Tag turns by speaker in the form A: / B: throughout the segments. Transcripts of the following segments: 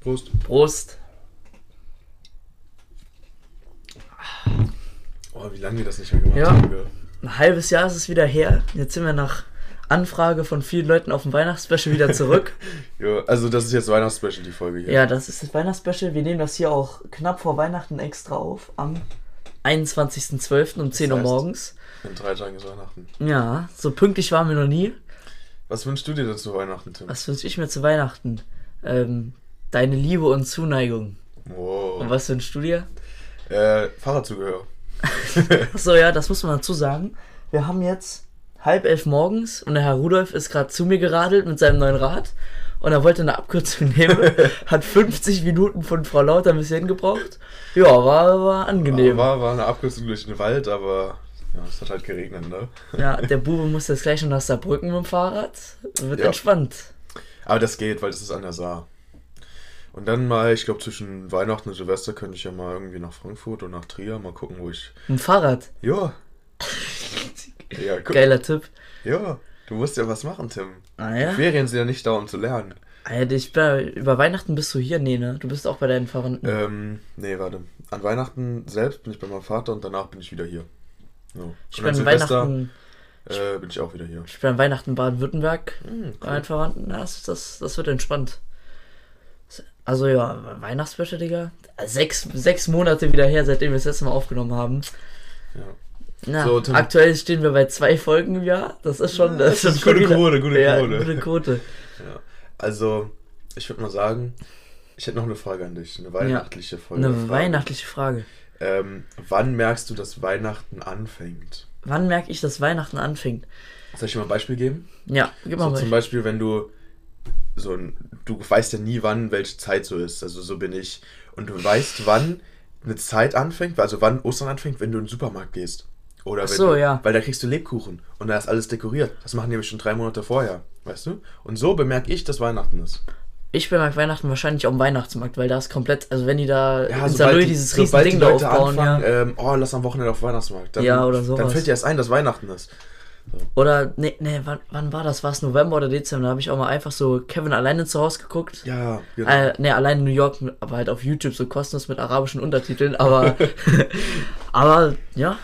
A: Prost.
B: Prost.
A: Oh, wie lange wir das nicht mehr gemacht
B: Ja.
A: haben.
B: Ein halbes Jahr ist es wieder her. Jetzt sind wir nach Anfrage von vielen Leuten auf dem Weihnachtsspecial wieder zurück.
A: Ja, also das ist jetzt Weihnachtsspecial, die Folge hier.
B: ja, das ist das Weihnachtsspecial. Wir nehmen das hier auch knapp vor Weihnachten extra auf. Am 21.12. um 10 Uhr
A: heißt-
B: morgens.
A: In drei Tagen ist Weihnachten.
B: Ja, so pünktlich waren wir noch nie.
A: Was wünschst du dir denn zu Weihnachten, Tim?
B: Was wünsche ich mir zu Weihnachten? Ähm, deine Liebe und Zuneigung.
A: Wow.
B: Und was wünschst du dir?
A: Äh, Fahrradzubehör.
B: Achso, ja, das muss man dazu sagen. Wir haben jetzt halb elf morgens und der Herr Rudolf ist gerade zu mir geradelt mit seinem neuen Rad und er wollte eine Abkürzung nehmen. hat 50 Minuten von Frau Lauter ein bisschen gebraucht. Ja, war, war angenehm.
A: War, war eine Abkürzung durch den Wald, aber ja, es hat halt geregnet, ne?
B: Ja, der Bube muss jetzt gleich noch nach Saarbrücken mit dem Fahrrad. Wird
A: Ja.
B: entspannt.
A: Aber das geht, weil das ist an der Saar. Und dann mal, ich glaube, zwischen Weihnachten und Silvester könnte ich ja mal irgendwie nach Frankfurt und nach Trier mal gucken, wo ich.
B: Ein Fahrrad.
A: Ja. Ja.
B: Geiler Tipp.
A: Ja, du musst ja was machen, Tim.
B: Ah ja?
A: Ferien sind ja nicht da, um zu lernen.
B: Alter, ich bin, über Weihnachten bist du hier? Nee, ne? Du bist auch bei deinen Verwandten.
A: Ähm, nee, warte. An Weihnachten selbst bin ich bei meinem Vater und danach bin ich wieder hier. So.
B: ich
A: und
B: bin
A: an
B: Weihnachten,
A: äh, bin ich auch wieder hier.
B: ich bin an Weihnachten Baden-Württemberg.
A: Hm,
B: bei meinen Verwandten, das, das, das wird entspannt. Also ja, Weihnachtswäsche, Digga. Sechs, sechs Monate wieder her, seitdem wir das letzte Mal aufgenommen haben.
A: Ja.
B: Na,
A: So,
B: aktuell stehen wir bei zwei Folgen im Jahr. Das ist schon, das ist
A: das
B: schon
A: ist gute
B: wieder-
A: Quote, gute
B: ja,
A: Quote.
B: gute Quote.
A: Ja. Also, ich würde mal sagen, ich hätte noch eine Frage an dich. Eine weihnachtliche Folge.
B: Eine
A: Frage.
B: weihnachtliche Frage.
A: Ähm, wann merkst du, dass Weihnachten anfängt?
B: Wann merke ich, dass Weihnachten anfängt?
A: Soll ich dir mal ein Beispiel geben?
B: Ja, gib mal
A: So zum Beispiel, wenn du so ein, du weißt ja nie, wann welche Zeit so ist. Also so bin ich. Und du weißt, wann eine Zeit anfängt, also wann Ostern anfängt, wenn du in den Supermarkt gehst. Oder
B: so,
A: du,
B: ja.
A: Weil da kriegst du Lebkuchen und da ist alles dekoriert. Das machen die nämlich schon drei Monate vorher, weißt du? Und so bemerke ich, dass Weihnachten ist.
B: Ich bemerke Weihnachten wahrscheinlich am Weihnachtsmarkt, weil da ist komplett, also wenn die da in
A: sobald
B: Salou
A: die-
B: dieses riesen Ding da aufbauen, ja.
A: anfangen, ähm, oh, lass am Wochenende auf Weihnachtsmarkt. Dann,
B: Ja, oder
A: Dann
B: sowas.
A: fällt dir erst ein, dass Weihnachten ist.
B: Oder, nee, nee, wann, wann war das? War es November oder Dezember? Da habe ich auch mal einfach so Kevin alleine zu Hause geguckt.
A: Ja, genau.
B: Äh, nee, allein in New York, aber halt auf YouTube so kostenlos mit arabischen Untertiteln. Aber, aber ja,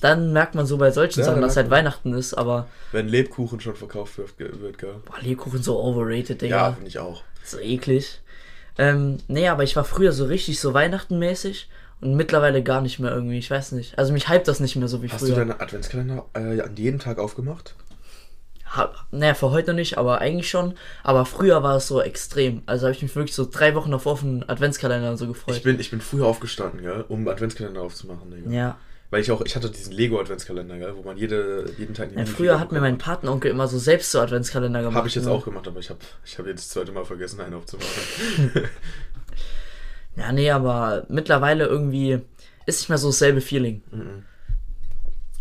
B: dann merkt man so bei solchen
A: Ja,
B: Sachen, dass halt Weihnachten ist. Aber
A: Wenn Lebkuchen schon verkauft wird, wird gell?
B: boah, Lebkuchen so overrated,
A: Ja,
B: Digga.
A: finde ich auch.
B: So eklig. Ähm, nee, aber ich war früher so richtig so Weihnachtenmäßig und mittlerweile gar nicht mehr irgendwie. Ich weiß nicht. Also mich hypt das nicht mehr so wie
A: Hast
B: früher.
A: du deinen Adventskalender äh, an jeden Tag aufgemacht?
B: Hab, naja, für heute noch nicht, aber eigentlich schon. Aber früher war es so extrem. Also habe ich mich wirklich so drei Wochen davor auf den Adventskalender und so gefreut.
A: Ich bin, ich bin früher aufgestanden, gell, um Adventskalender aufzumachen, Digga.
B: ja.
A: Weil ich auch, ich hatte diesen Lego-Adventskalender, gell, wo man jede, jeden Tag
B: ja. Früher hat mir mein Patenonkel immer so selbst so Adventskalender gemacht.
A: Habe ich jetzt
B: ne?
A: auch gemacht, aber ich habe ich hab jetzt das zweite Mal vergessen, einen aufzumachen.
B: Ja, nee, aber mittlerweile irgendwie ist nicht mehr so dasselbe Feeling.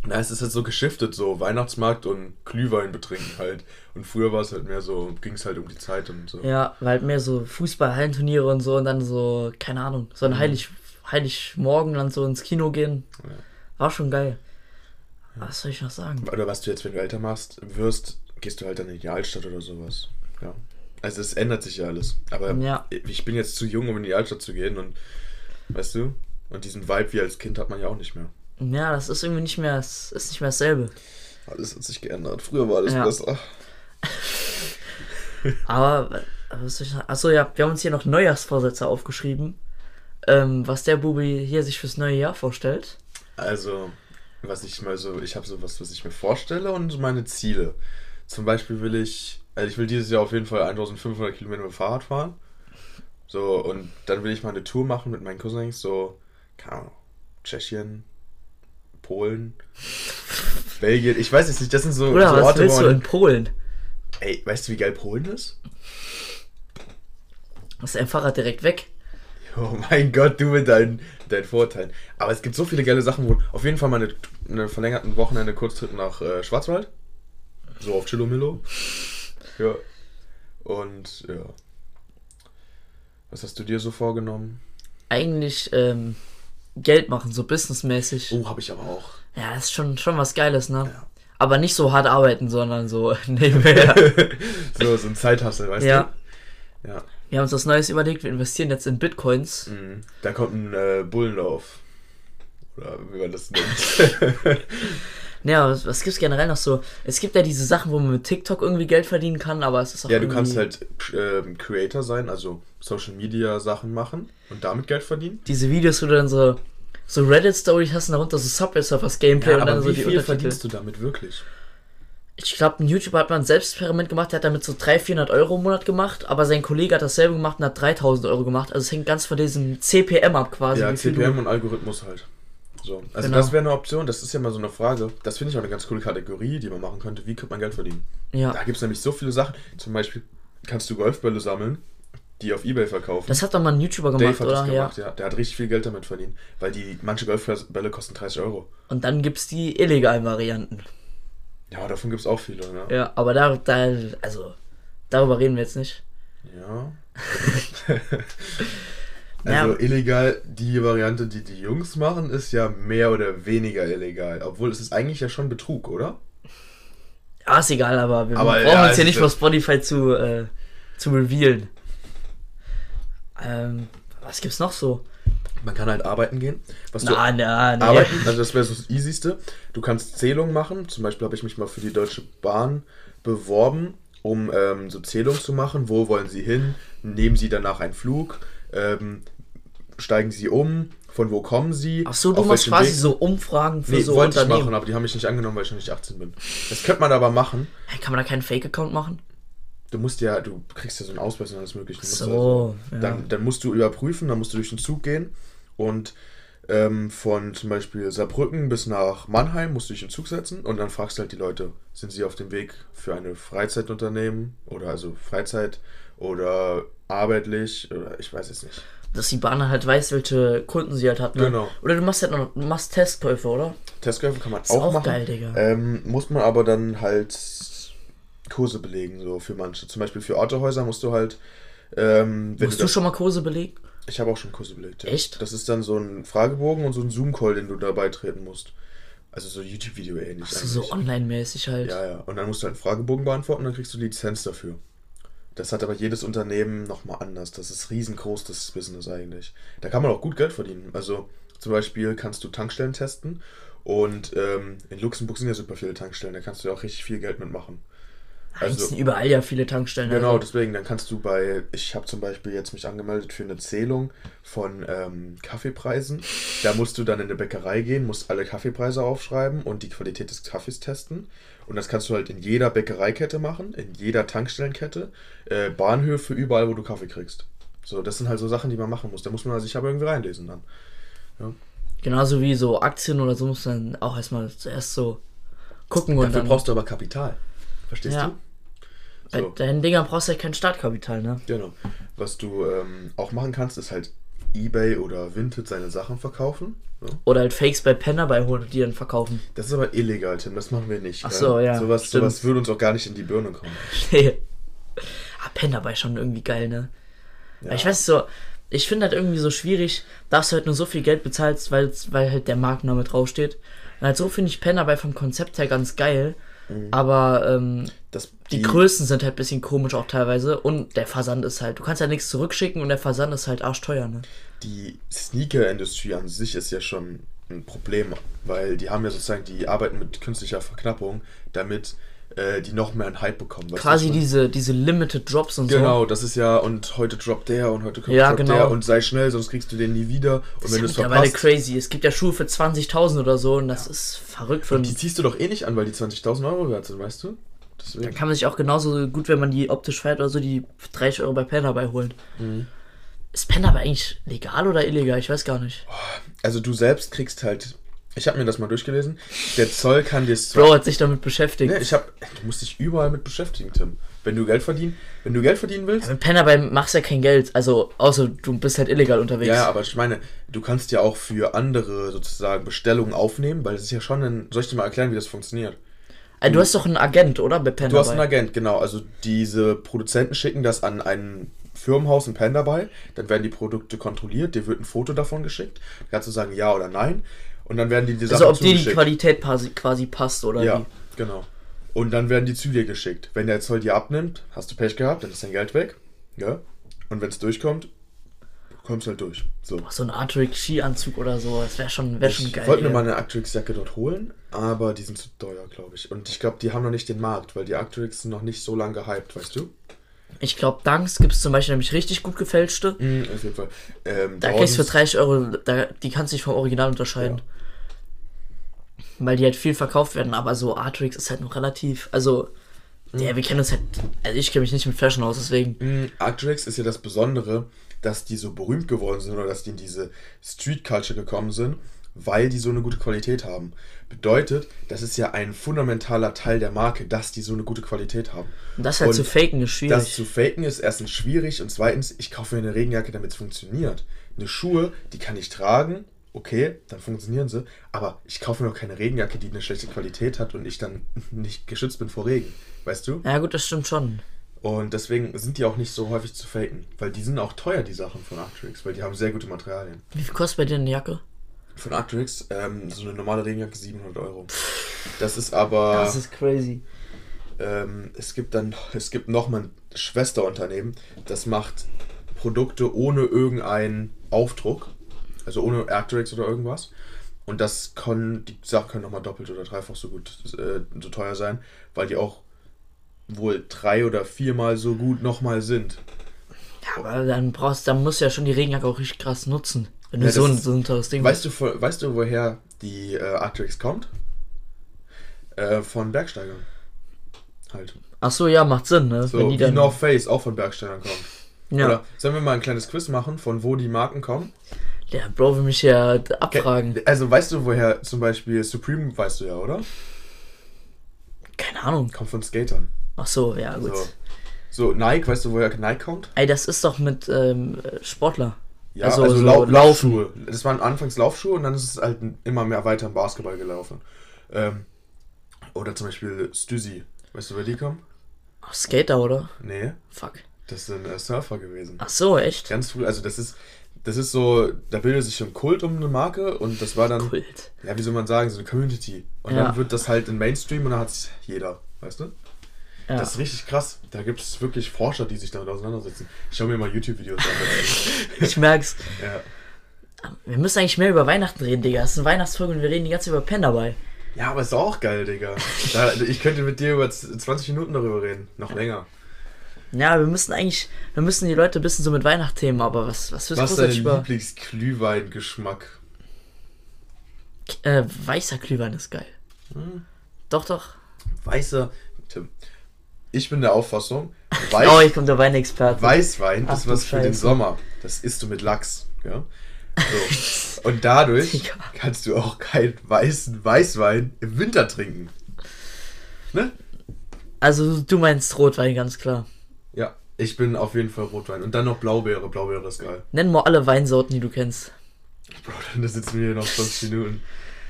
A: Na, es ist halt so geschiftet, so Weihnachtsmarkt und Glühwein betrinken halt. Und früher war es halt mehr so, ging es halt um die Zeit und so.
B: Ja, weil halt mehr so Fußball-Hallenturniere und so und dann so, keine Ahnung, so ein Heilig, Heiligmorgen dann so ins Kino gehen.
A: Ja.
B: War schon geil. Was soll ich noch sagen?
A: Oder was du jetzt, wenn du älter machst, wirst, gehst du halt dann in die Altstadt oder sowas. Ja. Also es ändert sich ja alles. Aber
B: Ja.
A: ich bin jetzt zu jung, um in die Altstadt zu gehen und weißt du? Und diesen Vibe wie als Kind hat man ja auch nicht mehr.
B: Ja, das ist irgendwie nicht mehr, es ist nicht mehr dasselbe.
A: Alles hat sich geändert. Früher war alles
B: Ja.
A: besser.
B: Aber, was soll ich sagen? Achso, ja, wir haben uns hier noch Neujahrsvorsätze aufgeschrieben. Ähm, was der Bubi hier sich fürs neue Jahr vorstellt.
A: Also, was ich mal so, ich habe sowas, was ich mir vorstelle und meine Ziele. Zum Beispiel will ich, also ich will dieses Jahr auf jeden Fall 1500 Kilometer mit dem Fahrrad fahren. So, und dann will ich mal eine Tour machen mit meinen Cousins, so, keine Ahnung, Tschechien, Polen, Belgien, ich weiß es nicht, das sind so,
B: Oder
A: so
B: was
A: Orte,
B: willst
A: wo
B: du in Polen?
A: ey, weißt du, wie geil Polen ist?
B: Ist dein Fahrrad direkt weg?
A: Oh mein Gott, du mit deinen, deinen Vorteilen. Aber es gibt so viele geile Sachen, wo auf jeden Fall mal eine, eine verlängerten Wochenende Kurztrip nach äh, Schwarzwald. So auf Chillomillo. Ja. Und ja. Was hast du dir so vorgenommen?
B: Eigentlich, ähm, Geld machen, so businessmäßig.
A: Oh, habe ich aber auch.
B: Ja, ist schon, schon was Geiles, ne?
A: Ja.
B: Aber nicht so hart arbeiten, sondern so nebenher.
A: so, so ein Zeithassel, weißt
B: ja.
A: du? Ja.
B: Wir haben uns was Neues überlegt, wir investieren jetzt in Bitcoins.
A: Mhm. Da kommt ein äh, Bullenlauf. Oder wie man das nennt.
B: Ja, was, was gibt's generell noch so? Es gibt ja diese Sachen, wo man mit TikTok irgendwie Geld verdienen kann, aber es ist auch
A: ja, du kannst halt ähm, Creator sein, also Social Media Sachen machen und damit Geld verdienen.
B: diese Videos, wo du dann so, so Reddit-Stories hast und darunter so Subway Surfers Gameplay
A: Ja,
B: und dann
A: aber
B: so
A: wie
B: die
A: viel
B: Untertitel.
A: verdienst du damit wirklich?
B: Ich glaube, ein YouTuber hat mal ein Selbstexperiment gemacht, der hat damit so 300, 400 Euro im Monat gemacht, aber sein Kollege hat dasselbe gemacht und hat 3000 Euro gemacht. Also es hängt ganz von diesem CPM ab quasi.
A: ja, CPM und Algorithmus halt. So. Also
B: Genau.
A: das wäre eine Option, das ist ja mal so eine Frage. Das finde ich auch eine ganz coole Kategorie, die man machen könnte. Wie könnte man Geld verdienen?
B: ja,
A: Da gibt es nämlich so viele Sachen. Zum Beispiel kannst du Golfbälle sammeln, die auf Ebay verkaufen.
B: das hat doch mal ein YouTuber
A: Dave
B: gemacht,
A: hat
B: oder?
A: das
B: Ja.
A: gemacht, ja. Der hat richtig viel Geld damit verdient. Weil die manche Golfbälle kosten 30 Euro.
B: Und dann gibt's die illegalen Varianten.
A: Ja, davon gibt es auch viele, ne?
B: Ja, aber da, da, also, darüber reden wir jetzt nicht.
A: Ja.
B: Ja.
A: also illegal, die Variante, die die Jungs machen, ist ja mehr oder weniger illegal. Obwohl es ist eigentlich ja schon Betrug, oder?
B: Ja, ist egal, aber wir
A: Aber
B: brauchen
A: ja,
B: uns hier nicht
A: ja-
B: vor Spotify zu, äh, zu revealen. Ähm, was gibt's noch so?
A: Man kann halt arbeiten gehen. Was du
B: Na, na, na.
A: arbeiten, also das wäre so das Easyste. Du kannst Zählungen machen. Zum Beispiel habe ich mich mal für die Deutsche Bahn beworben, um ähm, so Zählungen zu machen. Wo wollen Sie hin? Nehmen Sie danach einen Flug? Ähm, steigen Sie um? Von wo kommen Sie?
B: Ach so, du machst quasi
A: Weg?
B: so Umfragen für
A: Nee,
B: so
A: wollte ich machen, aber die haben mich nicht angenommen, weil ich noch nicht 18 bin. Das könnte man aber machen.
B: Hey, kann man da keinen Fake-Account machen?
A: Du musst ja, du kriegst ja so einen Ausweis und alles mögliche.
B: So,
A: also,
B: ja.
A: dann, dann musst du überprüfen, dann musst du durch den Zug gehen und ähm, von zum Beispiel Saarbrücken bis nach Mannheim musst du dich im Zug setzen und dann fragst du halt die Leute, sind sie auf dem Weg für eine Freizeitunternehmen oder also Freizeit oder arbeitlich oder ich weiß es nicht.
B: Dass die Bahn halt weiß, welche Kunden sie halt hat. Ne?
A: Genau.
B: Oder du machst halt noch, du machst Testkäufe, oder?
A: Testkäufe kann man
B: Ist
A: auch,
B: auch
A: machen.
B: geil, Digga.
A: Ähm, muss man aber dann halt Kurse belegen, so für manche. Zum Beispiel für Autohäuser musst du halt. Ähm,
B: Musst
A: du
B: du schon mal Kurse belegen?
A: ich habe auch schon Kurse belegt. Ja.
B: Echt?
A: Das ist dann so ein Fragebogen und so ein Zoom-Call, den du da beitreten musst. Also so YouTube-Video ähnlich.
B: Ach so, so online-mäßig halt.
A: Ja, ja. Und dann musst du halt einen Fragebogen beantworten und dann kriegst du die Lizenz dafür. Das hat aber jedes Unternehmen nochmal anders. Das ist riesengroß, das Business eigentlich. Da kann man auch gut Geld verdienen. Also zum Beispiel kannst du Tankstellen testen und ähm, in Luxemburg sind ja super viele Tankstellen, da kannst du ja auch richtig viel Geld mitmachen.
B: Eigentlich
A: Also,
B: sind überall ja viele Tankstellen.
A: genau,
B: also.
A: deswegen, dann kannst du bei, ich habe zum Beispiel jetzt mich angemeldet für eine Zählung von ähm, Kaffeepreisen. Da musst du dann in eine Bäckerei gehen, musst alle Kaffeepreise aufschreiben und die Qualität des Kaffees testen. Und das kannst du halt in jeder Bäckereikette machen, in jeder Tankstellenkette, äh, Bahnhöfe, überall, wo du Kaffee kriegst. So, das sind halt so Sachen, die man machen muss. Da muss man sich aber irgendwie reinlesen dann.
B: Genauso wie so Aktien oder so muss man auch erstmal zuerst so gucken und
A: Dafür
B: dann.
A: brauchst du aber Kapital. Verstehst
B: Ja.
A: du?
B: Bei
A: So.
B: deinen Dingern brauchst du ja kein Startkapital, ne?
A: Genau. Was du ähm, auch machen kannst, ist halt Ebay oder Vinted seine Sachen verkaufen. Ne?
B: Oder halt Fakes bei Penner bei holen und die dann verkaufen.
A: Das ist aber illegal, Tim. Das machen wir nicht.
B: Ach
A: gell?
B: so, ja,
A: Sowas, sowas würde uns auch gar nicht in die Birne kommen.
B: Nee. ah, Pen dabei schon irgendwie geil, ne?
A: Ja.
B: Ich weiß so, ich finde halt irgendwie so schwierig, dass du halt nur so viel Geld bezahlst, weil, weil halt der Markenname draufsteht. Und halt so finde ich Pen dabei vom Konzept her ganz geil.
A: Mhm.
B: Aber ähm,
A: Das,
B: die, Größen sind halt ein bisschen komisch auch teilweise. Und der Versand ist halt, du kannst ja nichts zurückschicken und der Versand ist halt arschteuer, ne?
A: die Sneaker-Industrie an sich ist ja schon ein Problem, weil die haben ja sozusagen, die arbeiten mit künstlicher Verknappung, damit äh, die noch mehr einen Hype bekommen.
B: Quasi diese, diese Limited Drops und so.
A: Genau, das ist ja, und heute droppt der und heute kommt
B: Ja, genau.
A: der und sei schnell, sonst kriegst du den nie wieder. Und
B: Das
A: wenn du
B: ist
A: es
B: ja
A: verpasst,
B: crazy. Es gibt ja Schuhe für 20.000 oder so und das ist verrückt für
A: die
B: einen.
A: ziehst du doch eh nicht an, weil die 20.000 Euro wert sind, weißt du?
B: Da
A: Deswegen.
B: kann man sich auch genauso gut, wenn man die optisch feiert oder so, die 30 Euro bei Pen dabei holen.
A: Mhm.
B: Ist Pen aber eigentlich legal oder illegal? Ich weiß gar nicht.
A: Also du selbst kriegst halt, ich habe mir das mal durchgelesen, der Zoll kann dir zwar
B: Bro hat sich damit beschäftigt.
A: Ne, ich hab, du musst dich überall mit beschäftigen, Tim. Wenn du Geld verdienen, wenn du Geld verdienen willst,
B: Mit Pen dabei machst du ja kein Geld. Also, außer du bist halt illegal unterwegs.
A: ja, aber ich meine, du kannst ja auch für andere sozusagen Bestellungen aufnehmen, weil es ist ja schon ein, soll ich dir mal erklären, wie das funktioniert?
B: Also, du hast doch einen Agent, oder? Bei Pen
A: Du hast einen. Agent, genau, also diese Produzenten schicken das an einen Firmenhaus ein Pen dabei, dann werden die Produkte kontrolliert, dir wird ein Foto davon geschickt, dann kannst du sagen ja oder nein und dann werden die die
B: Also ob dir die Qualität quasi, passt oder
A: Ja,
B: wie.
A: genau. Und dann werden die zu dir geschickt. Wenn der Zoll die abnimmt, hast du Pech gehabt, dann ist dein Geld weg. Ja. Und wenn es durchkommt, kommst halt durch. So.
B: So ein Arctic Skianzug oder so, das wäre schon, wär schon
A: Ich
B: geil.
A: wollte mir mal eine Arcturix-Jacke dort holen, aber die sind zu teuer, glaube ich. Und ich glaube, die haben noch nicht den Markt, weil die Arcturix sind noch nicht so lange gehypt, weißt du?
B: Ich glaube, Dunks gibt es zum Beispiel nämlich richtig gut gefälschte.
A: Mhm, auf jeden Fall. Ähm,
B: Da kriegst du für
A: ist-
B: 30 Euro, da, die kannst du nicht vom Original unterscheiden. Weil die halt viel verkauft werden, aber so Artrix ist halt noch relativ, also, ja, wir kennen uns halt, also ich kenne mich nicht mit Fashion aus, deswegen.
A: Mm, Arcturix ist ja das Besondere, dass die so berühmt geworden sind oder dass die in diese Street Culture gekommen sind, weil die so eine gute Qualität haben. Bedeutet, das ist ja ein fundamentaler Teil der Marke, dass die so eine gute Qualität haben.
B: Und das halt
A: Und
B: zu faken ist
A: Das
B: schwierig.
A: zu faken ist erstens schwierig und zweitens, ich kaufe mir eine Regenjacke, damit es funktioniert. Eine Schuhe, die kann ich tragen, okay, dann funktionieren sie, aber ich kaufe mir noch keine Regenjacke, die eine schlechte Qualität hat und ich dann nicht geschützt bin vor Regen. Weißt du?
B: Ja, gut, das stimmt schon.
A: Und deswegen sind die auch nicht so häufig zu faken. Weil die sind auch teuer, die Sachen von Arcturix, weil die haben sehr gute Materialien.
B: Wie viel kostet bei dir eine Jacke?
A: Von Arcturix, ähm, so eine normale Regenjacke 700 Euro. Das ist aber,
B: Das ist crazy.
A: ähm, es gibt dann, es gibt nochmal ein Schwesterunternehmen, das macht Produkte ohne irgendeinen Aufdruck. Also ohne Arcturix oder irgendwas. Und das können, die Sachen können nochmal doppelt oder dreifach so gut, äh, so teuer sein, weil die auch wohl drei oder viermal so gut nochmal sind.
B: Ja, aber dann brauchst, dann musst du ja schon die Regenjacke auch richtig krass nutzen. Wenn du
A: Ja,
B: so, ein, so ein teures Ding
A: Weißt du, wo- weißt du, woher die äh, Arcturix kommt? Äh, von Bergsteigern. Halt.
B: Ach so, ja, macht Sinn, ne?
A: So,
B: Wenn die
A: wie
B: dann,
A: North Face auch von Bergsteigern kommt.
B: ja.
A: Oder sollen wir mal ein kleines Quiz machen, von wo die Marken kommen?
B: Der Bro will mich ja abfragen.
A: Also weißt du, woher zum Beispiel Supreme, weißt du ja, oder?
B: Keine Ahnung.
A: Kommt von Skatern.
B: Ach so, ja, gut.
A: So. so, Nike, weißt du, woher Nike kommt?
B: Ey, das ist doch mit ähm, Sportler.
A: Ja,
B: Also
A: also,
B: so
A: Lau. Laufschuhe. Das waren anfangs Laufschuhe und dann ist es halt immer mehr weiter im Basketball gelaufen. Ähm, oder zum Beispiel Stüssi. Weißt du, woher die kommen?
B: Ach, Skater, oder?
A: Nee,
B: Fuck.
A: das sind äh, Surfer gewesen.
B: Ach so, echt?
A: Ganz früh, also das ist, das ist so, da bildet sich so ein Kult um eine Marke und das war dann,
B: Kult.
A: ja, wie soll man sagen, so eine Community. Und
B: Ja.
A: dann wird das halt in Mainstream und dann hat es jeder, weißt du?
B: Ja.
A: Das ist richtig krass. Da gibt es wirklich Forscher, die sich damit auseinandersetzen. Ich schau mir mal YouTube-Videos an.
B: Ich merk's.
A: ja.
B: Wir müssen eigentlich mehr über Weihnachten reden, Digga. Das ist eine Weihnachtsfolge und wir reden die ganze Zeit über Pen dabei.
A: ja, aber ist doch auch geil, Digga. Da, ich könnte mit dir über z- 20 Minuten darüber reden. Noch länger.
B: Ja, wir müssen eigentlich, wir müssen die Leute ein bisschen so mit Weihnachtsthemen, aber was, was willst
A: Was ist dein? Lieblingsglühwein-Geschmack?
B: Äh, weißer Glühwein ist geil.
A: Hm.
B: Doch, doch.
A: Weißer. Tim. Ich bin der Auffassung, Weiß,
B: Oh, hier kommt der Weinexperte.
A: Weißwein
B: Ach
A: ist was für den
B: Scheiße.
A: Sommer. Das isst du mit Lachs. Ja? So. Und dadurch kannst du auch keinen weißen Weißwein im Winter trinken. Ne?
B: Also du meinst Rotwein, ganz klar.
A: Ja, ich bin auf jeden Fall Rotwein. Und dann noch Blaubeere. Blaubeere ist geil.
B: Nenn mal alle Weinsorten, die du kennst.
A: Bro, dann sitzen wir hier noch 20 Minuten.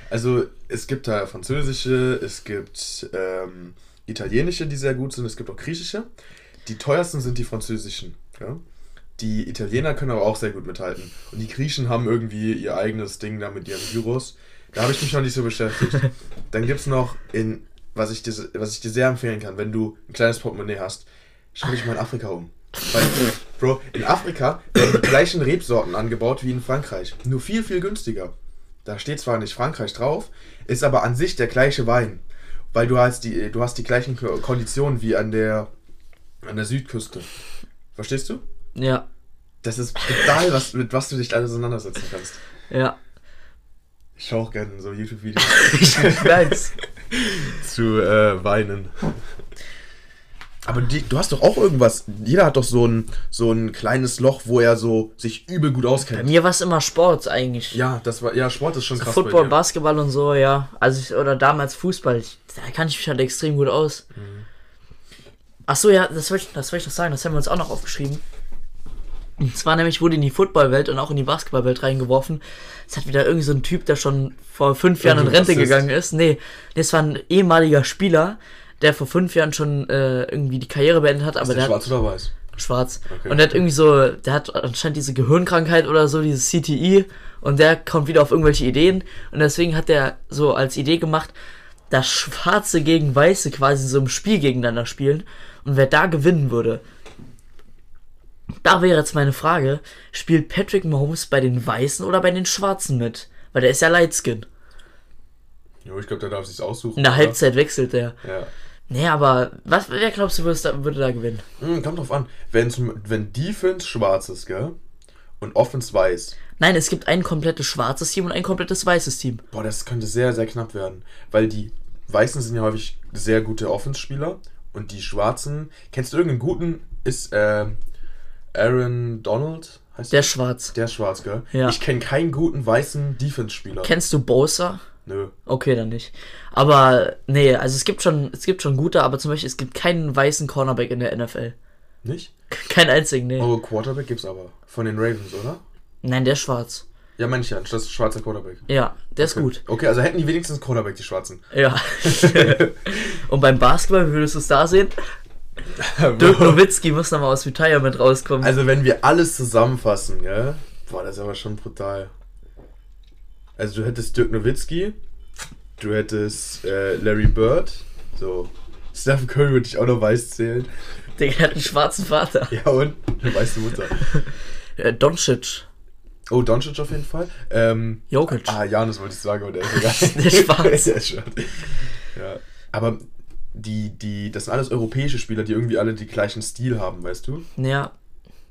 A: Also, es gibt da französische, es gibt ähm, italienische, die sehr gut sind, es gibt auch griechische. Die teuersten sind die französischen. Ja? Die Italiener können aber auch sehr gut mithalten. Und die Griechen haben irgendwie ihr eigenes Ding da mit ihren Gyros. Da habe ich mich noch nicht so beschäftigt. Dann gibt es noch in, was ich, dir, was ich dir sehr empfehlen kann, wenn du ein kleines Portemonnaie hast, schau dich mal in Afrika um. Weil, Bro, in Afrika werden die gleichen Rebsorten angebaut wie in Frankreich. Nur viel, viel günstiger. Da steht zwar nicht Frankreich drauf, ist aber an sich der gleiche Wein. Weil du hast die, du hast die gleichen Ko- Konditionen wie an der, an der Südküste. Verstehst du?
B: Ja,
A: Das ist total, was, mit was du dich alles auseinandersetzen kannst.
B: ja.
A: Ich schaue auch gerne so YouTube-Videos
B: Ich weiß.
A: zu äh, Weinen. Aber die, du hast doch auch irgendwas. Jeder hat doch so ein, so ein kleines Loch, wo er so sich übel gut
B: Bei
A: auskennt.
B: mir war es immer Sport eigentlich.
A: Ja, das war. Ja, Sport ist schon krass.
B: Football,
A: bei.
B: Basketball und so, ja. Also ich, oder damals Fußball. Ich, da kann ich mich halt extrem gut aus.
A: Mhm.
B: Ach so, ja, das wollte ich, das ich noch sagen. Das haben wir uns auch noch aufgeschrieben. Und zwar nämlich wurde in die Footballwelt und auch in die Basketballwelt reingeworfen. Es hat wieder irgend so ein Typ, der schon vor fünf Jahren in
A: Irgendein
B: Rente gegangen ist. Nee, das war ein ehemaliger Spieler, der vor fünf Jahren schon äh, irgendwie die Karriere beendet hat.
A: Ist
B: Aber
A: der
B: der hat,
A: schwarz oder weiß?
B: Schwarz.
A: Okay.
B: Und der hat irgendwie so, der hat anscheinend diese Gehirnkrankheit oder so, dieses CTI. Und der kommt wieder auf irgendwelche Ideen. Und deswegen hat der so als Idee gemacht, dass Schwarze gegen Weiße quasi so im Spiel gegeneinander spielen. Und wer da gewinnen würde. Da wäre jetzt meine Frage, spielt Patrick Mahomes bei den Weißen oder bei den Schwarzen mit? Weil der ist ja Lightskin.
A: Jo, ich glaube, der darf sich's aussuchen.
B: In der? Halbzeit wechselt der.
A: Ja.
B: Nee, aber was, wer glaubst du, würde da, würde da gewinnen?
A: Hm, kommt drauf an. Wenn, zum, wenn Defense schwarz ist, gell? Und Offense weiß.
B: Nein, es gibt ein komplettes schwarzes Team und ein komplettes weißes Team.
A: Boah, das könnte sehr, sehr knapp werden. Weil die Weißen sind ja häufig sehr gute Offense-Spieler. Und die Schwarzen. Kennst du irgendeinen guten? Ist äh, Aaron Donald? Heißt
B: Der ist schwarz.
A: Der schwarz, gell?
B: Ja.
A: Ich kenne keinen guten weißen Defense-Spieler.
B: Kennst du Bosa?
A: Nö.
B: Okay, dann nicht. Aber nee, also es gibt schon, es gibt schon gute, aber zum Beispiel es gibt keinen weißen Cornerback in der NFL.
A: Nicht?
B: Keinen einzigen, nee.
A: Oh, Quarterback gibt's aber. Von den Ravens, oder?
B: Nein, der ist schwarz.
A: Ja, meine ich ja. Das ist schwarzer Quarterback.
B: Ja, der ist
A: Okay.
B: gut.
A: Okay, also hätten die wenigstens Quarterback, die Schwarzen.
B: Ja. Und beim Basketball, wie würdest du es da sehen? Dirk Nowitzki muss nochmal aus Retirement rauskommen.
A: Also wenn wir alles zusammenfassen, ja, boah, das ist aber schon brutal. Also du hättest Dirk Nowitzki, du hättest äh, Larry Bird, so Stephen Curry würde ich auch noch weiß zählen.
B: Der hat einen schwarzen Vater.
A: Ja und eine weiße Mutter.
B: Äh, Doncic.
A: Oh, Doncic auf jeden Fall. Ähm,
B: Jokic.
A: ah, Janis wollte ich sagen, aber der ist egal.
B: Der ist schwarz.
A: der ist schwarz. Ja, aber die, die, das sind alles europäische Spieler, die irgendwie alle die gleichen Stil haben, weißt du?
B: Ja.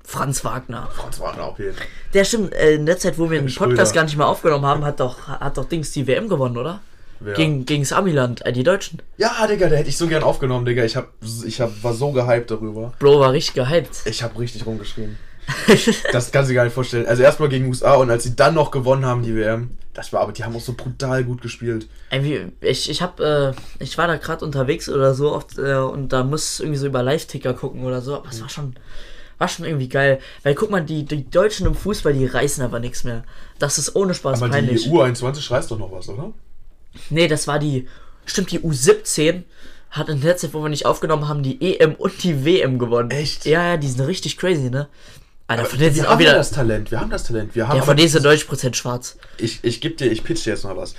B: Franz Wagner.
A: Franz Wagner auf jeden Fall.
B: Der stimmt, äh, in der Zeit, wo wir den
A: Schröder.
B: Podcast gar nicht mehr aufgenommen haben, hat doch, hat doch Dings die WM gewonnen, oder?
A: Wer?
B: Gegen, gegen das Amiland, äh, die Deutschen.
A: Ja, Digga, der hätte ich so gern aufgenommen, Digga. Ich, hab, ich hab, war so gehypt darüber.
B: Bro war richtig gehypt.
A: Ich habe richtig rumgeschrien. Das kannst du dir gar nicht vorstellen. Also erstmal gegen USA und als sie dann noch gewonnen haben, die WM, das war aber, die haben auch so brutal gut gespielt.
B: Ich, ich hab, äh, ich war da gerade unterwegs oder so oft, äh, und da muss irgendwie so über Live-Ticker gucken oder so, aber es war schon, war schon irgendwie geil. Weil guck mal, die, die Deutschen im Fußball, die reißen aber nichts mehr. Das ist ohne Spaß
A: Aber
B: peinlich.
A: die U21 reißt doch noch was, oder?
B: Nee, das war die, stimmt, die U17 hat in der Zeit, wo wir nicht aufgenommen haben, die EM und die WM gewonnen.
A: Echt?
B: Ja, ja, die sind richtig crazy, ne? Alter, von
A: wir
B: denen sind auch
A: haben
B: wieder,
A: das Talent, wir haben das Talent. Wir haben
B: ja,
A: aber
B: von denen sind 90% schwarz.
A: ich, ich geb dir, ich pitch dir jetzt mal was.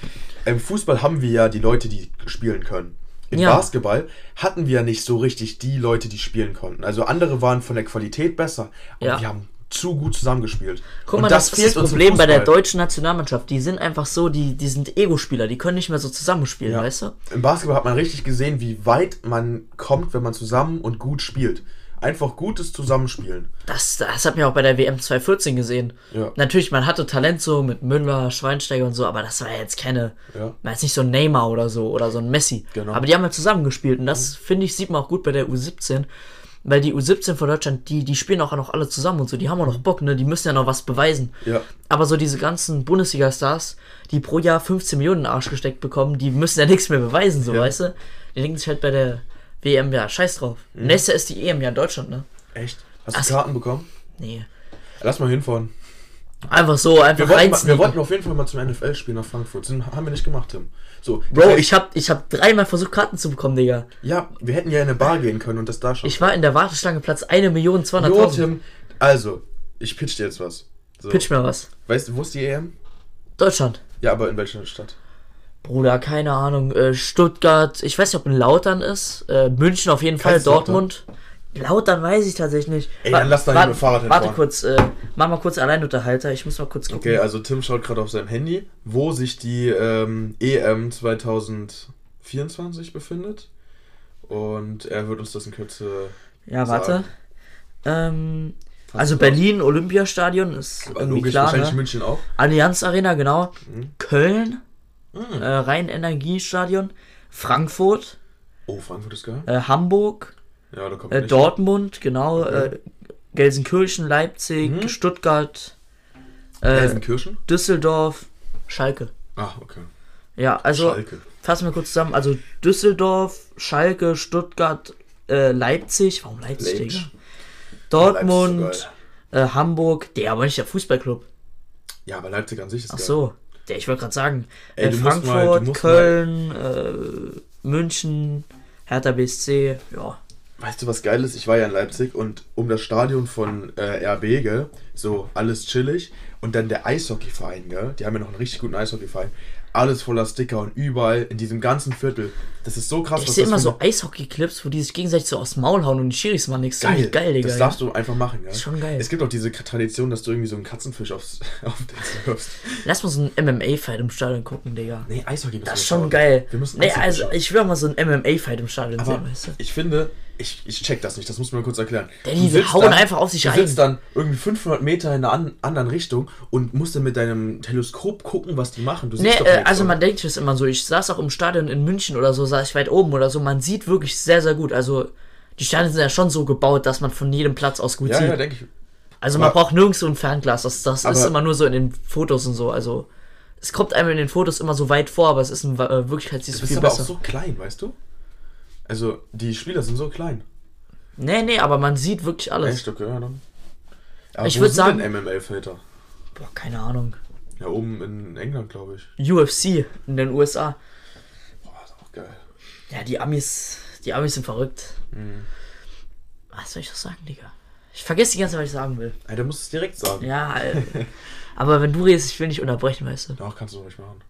A: Im Fußball haben wir ja die Leute, die spielen können. Im
B: Ja.
A: Basketball hatten wir ja nicht so richtig die Leute, die spielen konnten. Also andere waren von der Qualität besser und
B: Ja.
A: wir haben zu gut zusammengespielt.
B: Guck
A: und
B: mal, das, ist das
A: uns im
B: Problem bei der deutschen Nationalmannschaft. Die sind einfach so, die, die sind Ego-Spieler, die können nicht mehr so zusammenspielen,
A: Ja.
B: weißt du?
A: Im Basketball hat man richtig gesehen, wie weit man kommt, wenn man zusammen und gut spielt. Einfach gutes Zusammenspielen.
B: Das, das hat mir auch bei der WM 2014 gesehen.
A: Ja.
B: Natürlich, man hatte Talent so mit Müller, Schweinsteiger und so, aber das war jetzt keine,
A: Ja.
B: war jetzt nicht so ein Neymar oder so oder so ein Messi.
A: Genau.
B: Aber die haben ja zusammengespielt und das finde ich, sieht man auch gut bei der U17. Weil die U17 von Deutschland, die, die spielen auch noch alle zusammen und so, die haben auch noch Bock, ne? Die müssen ja noch was beweisen.
A: Ja.
B: Aber so diese ganzen Bundesliga-Stars, die pro Jahr 15 Millionen in den Arsch gesteckt bekommen, die müssen ja nichts mehr beweisen, so,
A: Ja.
B: weißt du? Die denken sich halt bei der WM, ja, scheiß drauf.
A: Mhm.
B: Nächstes Jahr ist die EM ja in Deutschland, ne?
A: Echt? Hast du
B: Ach.
A: Karten bekommen?
B: Nee.
A: Lass mal hinfahren.
B: Einfach so, einfach
A: Wir wollten, mal, wir wollten auf jeden Fall mal zum NFL-Spiel nach Frankfurt. Sind, haben wir nicht gemacht, Tim. So,
B: Bro, ich hab, ich hab dreimal versucht, Karten zu bekommen, Digga.
A: Ja, wir hätten ja in eine Bar gehen können und das da schon.
B: Ich war in der Warteschlange Platz 1.200.000.
A: Jo, Tim. Also, ich pitch dir jetzt was. So.
B: Pitch mir was.
A: Weißt du, wo ist die EM?
B: Deutschland.
A: Ja, aber in welcher Stadt?
B: Bruder, keine Ahnung. Äh, Stuttgart, ich weiß nicht, ob in Lautern ist. Äh, München auf jeden Fall? Dortmund. Lautern weiß ich tatsächlich nicht.
A: Ey, dann lass da
B: warte-
A: mit Fahrrad
B: Warte
A: hinfahren.
B: kurz, äh, mach mal kurz Alleinunterhalter. Ich muss mal kurz gucken.
A: Okay, also Tim schaut gerade auf seinem Handy, wo sich die ähm, EM 2024 befindet. Und er wird uns das in Kürze.
B: Ja, warte.
A: sagen.
B: Ähm, also Berlin, Olympiastadion ist
A: Logisch,
B: klar,
A: wahrscheinlich
B: ne?
A: München auch.
B: Allianz Arena, genau.
A: Mhm.
B: Köln,
A: Mhm.
B: äh, Rhein-Energiestadion. Frankfurt,
A: Oh, Frankfurt ist geil.
B: äh, Hamburg,
A: Ja, da kommt
B: äh. Dortmund, genau.
A: Okay.
B: Äh, Gelsenkirchen, Leipzig,
A: Mhm.
B: Stuttgart, äh,
A: Gelsenkirchen?
B: Düsseldorf, Schalke.
A: Ah, okay.
B: Ja, also
A: Schalke.
B: fassen wir kurz zusammen. Also Düsseldorf, Schalke, Stuttgart, äh, Leipzig. Warum Leipzig,
A: Leipzig.
B: Digga? Dortmund,
A: Leipzig
B: äh, Hamburg. Der aber nicht der Fußballclub.
A: Ja, aber Leipzig an sich ist
B: Ach
A: geil.
B: so. Der, ich wollte gerade sagen.
A: Ey,
B: äh,
A: mal-
B: Frankfurt,
A: musst
B: Köln, äh, München, Hertha BSC. Ja.
A: Weißt du, was geil ist? Ich war ja in Leipzig und um das Stadion von äh, RB, gell, so alles chillig. Und dann der Eishockeyverein, gell, die haben ja noch einen richtig guten Eishockeyverein. Alles voller Sticker und überall in diesem ganzen Viertel. Das ist so krass.
B: Ich sehe
A: das
B: immer so Eishockey-Clips, wo die sich gegenseitig so aus dem Maul hauen und die Schiris machen nichts.
A: Geil,
B: geil, Digga.
A: Das darfst du einfach machen, gell?
B: ist schon geil.
A: Es gibt auch diese Tradition, dass du irgendwie so einen Katzenfisch aufs, auf den wirfst.
B: Lass mal so einen MMA-Fight im Stadion gucken, Digga.
A: Nee, Eishockey
B: Das ist schon
A: schauen.
B: geil.
A: Wir müssen
B: nee, also
A: schauen.
B: ich will auch mal so einen MMA-Fight im Stadion
A: Aber
B: sehen, weißt du?
A: ich finde, ich, ich check das nicht, das muss man kurz erklären. Du
B: die hauen
A: dann-
B: einfach auf sich
A: Du
B: ein.
A: sitzt dann irgendwie 500 Meter in einer an, anderen Richtung und musst dann mit deinem Teleskop gucken, was die machen. Du
B: Nee,
A: siehst doch
B: äh,
A: nichts,
B: also
A: oder?
B: man denkt es immer so. Ich saß auch im Stadion in München oder so, saß ich weit oben oder so. Man sieht wirklich sehr, sehr gut. Also die Stadien sind ja schon so gebaut, dass man von jedem Platz aus gut
A: Ja,
B: sieht.
A: ja, denke ich.
B: also man
A: aber-
B: braucht nirgends so ein Fernglas. Das, das ist
A: Aber-
B: immer nur so in den Fotos und so. Also es kommt einem in den Fotos immer so weit vor, aber es ist in äh, Wirklichkeit siehst
A: Du
B: du
A: bist
B: viel
A: aber
B: besser.
A: auch so klein, weißt du? Also, die Spieler sind so klein.
B: nee, nee, aber man sieht wirklich alles.
A: Echt, okay, ja, dann. Aber
B: Ich
A: wo
B: würd
A: sind
B: sagen-
A: denn MML-Väter?
B: Boah, keine Ahnung.
A: Ja, oben in England, glaube ich.
B: UFC in den USA.
A: Boah, ist auch geil.
B: Ja, die Amis, die Amis sind verrückt.
A: Mhm.
B: Was soll ich das sagen, Digga? Ich vergesse die ganze Zeit, was ich sagen will.
A: Ey, der muss es direkt sagen.
B: Ja, äh, aber wenn du redest, ich will nicht unterbrechen, weißt du.
A: Doch, kannst du nicht machen.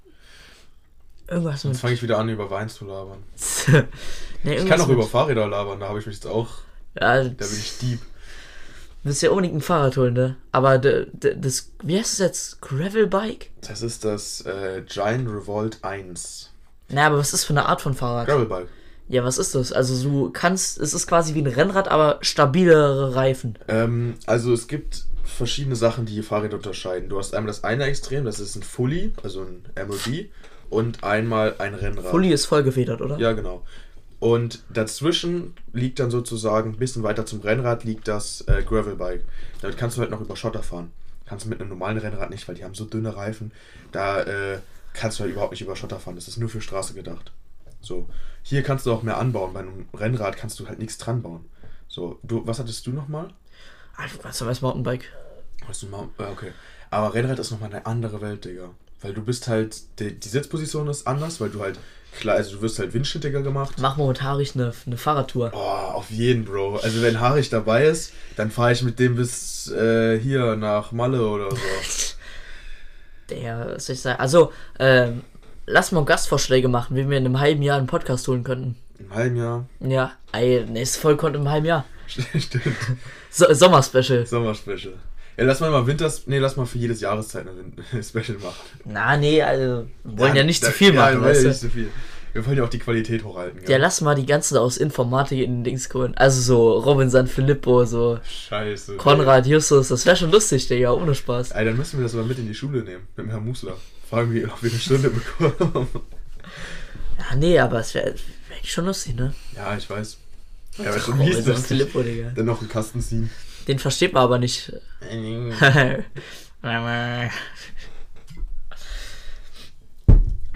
B: Irgendwas
A: Jetzt fange ich wieder an, über Wein zu labern.
B: nee,
A: Ich kann auch
B: mit,
A: über Fahrräder labern, da habe ich mich jetzt auch.
B: Ja,
A: Da bin ich deep.
B: du willst ja unbedingt ein Fahrrad holen, ne? Aber das, wie heißt es jetzt? Gravelbike?
A: Das ist das äh, Giant Revolt 1.
B: Na, aber was ist für eine Art von Fahrrad?
A: Gravelbike.
B: Ja, was ist das? Also du kannst, es ist quasi wie ein Rennrad, aber stabilere Reifen.
A: Ähm, also es gibt verschiedene Sachen, die Fahrräder unterscheiden. Du hast einmal das eine Extrem, das ist ein Fully, also ein MOD, und einmal ein Rennrad.
B: Fully ist vollgefedert, oder?
A: Ja, genau. Und dazwischen liegt dann sozusagen, ein bisschen weiter zum Rennrad, liegt das äh, Gravelbike. Damit kannst du halt noch über Schotter fahren. Kannst du mit einem normalen Rennrad nicht, weil die haben so dünne Reifen. Da äh, kannst du halt überhaupt nicht über Schotter fahren. Das ist nur für Straße gedacht. So. Hier kannst du auch mehr anbauen. Bei einem Rennrad kannst du halt nichts dran bauen. So, du, was hattest du nochmal?
B: Kannst ja weiß Mountainbike.
A: Hast du mal, äh, okay. Aber Rennrad ist nochmal eine andere Welt, Digga. Weil du bist halt, die, die Sitzposition ist anders, weil du halt, klar, also du wirst halt windschnittiger gemacht.
B: Mach mal mit Haarig eine, eine Fahrradtour.
A: Oh, auf jeden, Bro. Also wenn Harich dabei ist, dann fahre ich mit dem bis äh, hier nach Malle oder so.
B: Der, was soll ich sagen? Also, ähm, lass mal Gastvorschläge machen, wie wir in einem halben Jahr einen Podcast holen könnten.
A: Im halben Jahr.
B: Ja, ey, nächste Folge kommt im halben Jahr.
A: Stimmt.
B: So, Sommerspecial.
A: Sommerspecial. Ja, lass mal mal Winters. Nee, lass mal für jedes Jahreszeit ein Special machen.
B: Na, nee, also, wir wollen ja, nicht
A: da-
B: zu viel
A: ja,
B: machen,
A: wir wollen
B: weißt
A: ja
B: du?
A: nicht zu viel. Wir wollen ja auch die Qualität hochhalten.
B: Ja, lass mal die ganzen aus Informatik in den Dings holen. Also so Robinson, Filippo, so
A: Scheiße.
B: Konrad, Justus, das wäre schon lustig, Digga, ohne Spaß.
A: Ey, dann müssen wir das mal mit in die Schule nehmen. Mit dem Herrn Musler. Fragen wir, ob wir eine Stunde bekommen.
B: Ja, nee, aber es wäre wär schon lustig, ne?
A: ja, ich weiß. Ja, aber schon mies.
B: Filippo, Digga.
A: Dann noch einen Kasten ziehen.
B: Den versteht man aber nicht.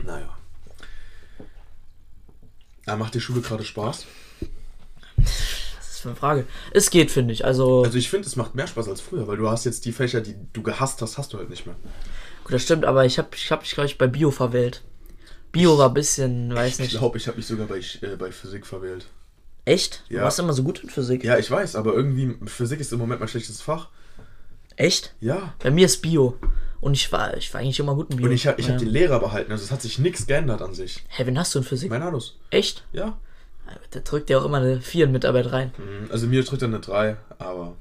A: Naja. Ja, macht die Schule gerade Spaß?
B: Das ist für eine Frage. Es geht, finde ich. Also,
A: Also ich finde, es macht mehr Spaß als früher, weil du hast jetzt die Fächer, die du gehasst hast, hast du halt nicht mehr.
B: gut, das stimmt, aber ich habe ich hab mich, glaube ich, bei Bio verwählt. Bio war ein bisschen, weiß
A: Ich
B: nicht.
A: glaube, ich habe mich sogar bei, äh, bei Physik verwählt.
B: Echt? Du
A: Ja.
B: warst immer so gut in Physik.
A: Ja, ich weiß, aber irgendwie, Physik ist im Moment mein schlechtes Fach.
B: Echt?
A: Ja.
B: Bei mir ist Bio. Und ich war, ich war eigentlich immer gut in Bio.
A: Und ich habe ich
B: ja.
A: hab den Lehrer behalten, also es hat sich nichts geändert an sich.
B: Hä, wen hast du in Physik?
A: Mein Anus.
B: Echt?
A: Ja.
B: Der drückt ja auch immer eine 4 in Mitarbeit rein.
A: Mhm, Also mir tritt er eine 3, aber.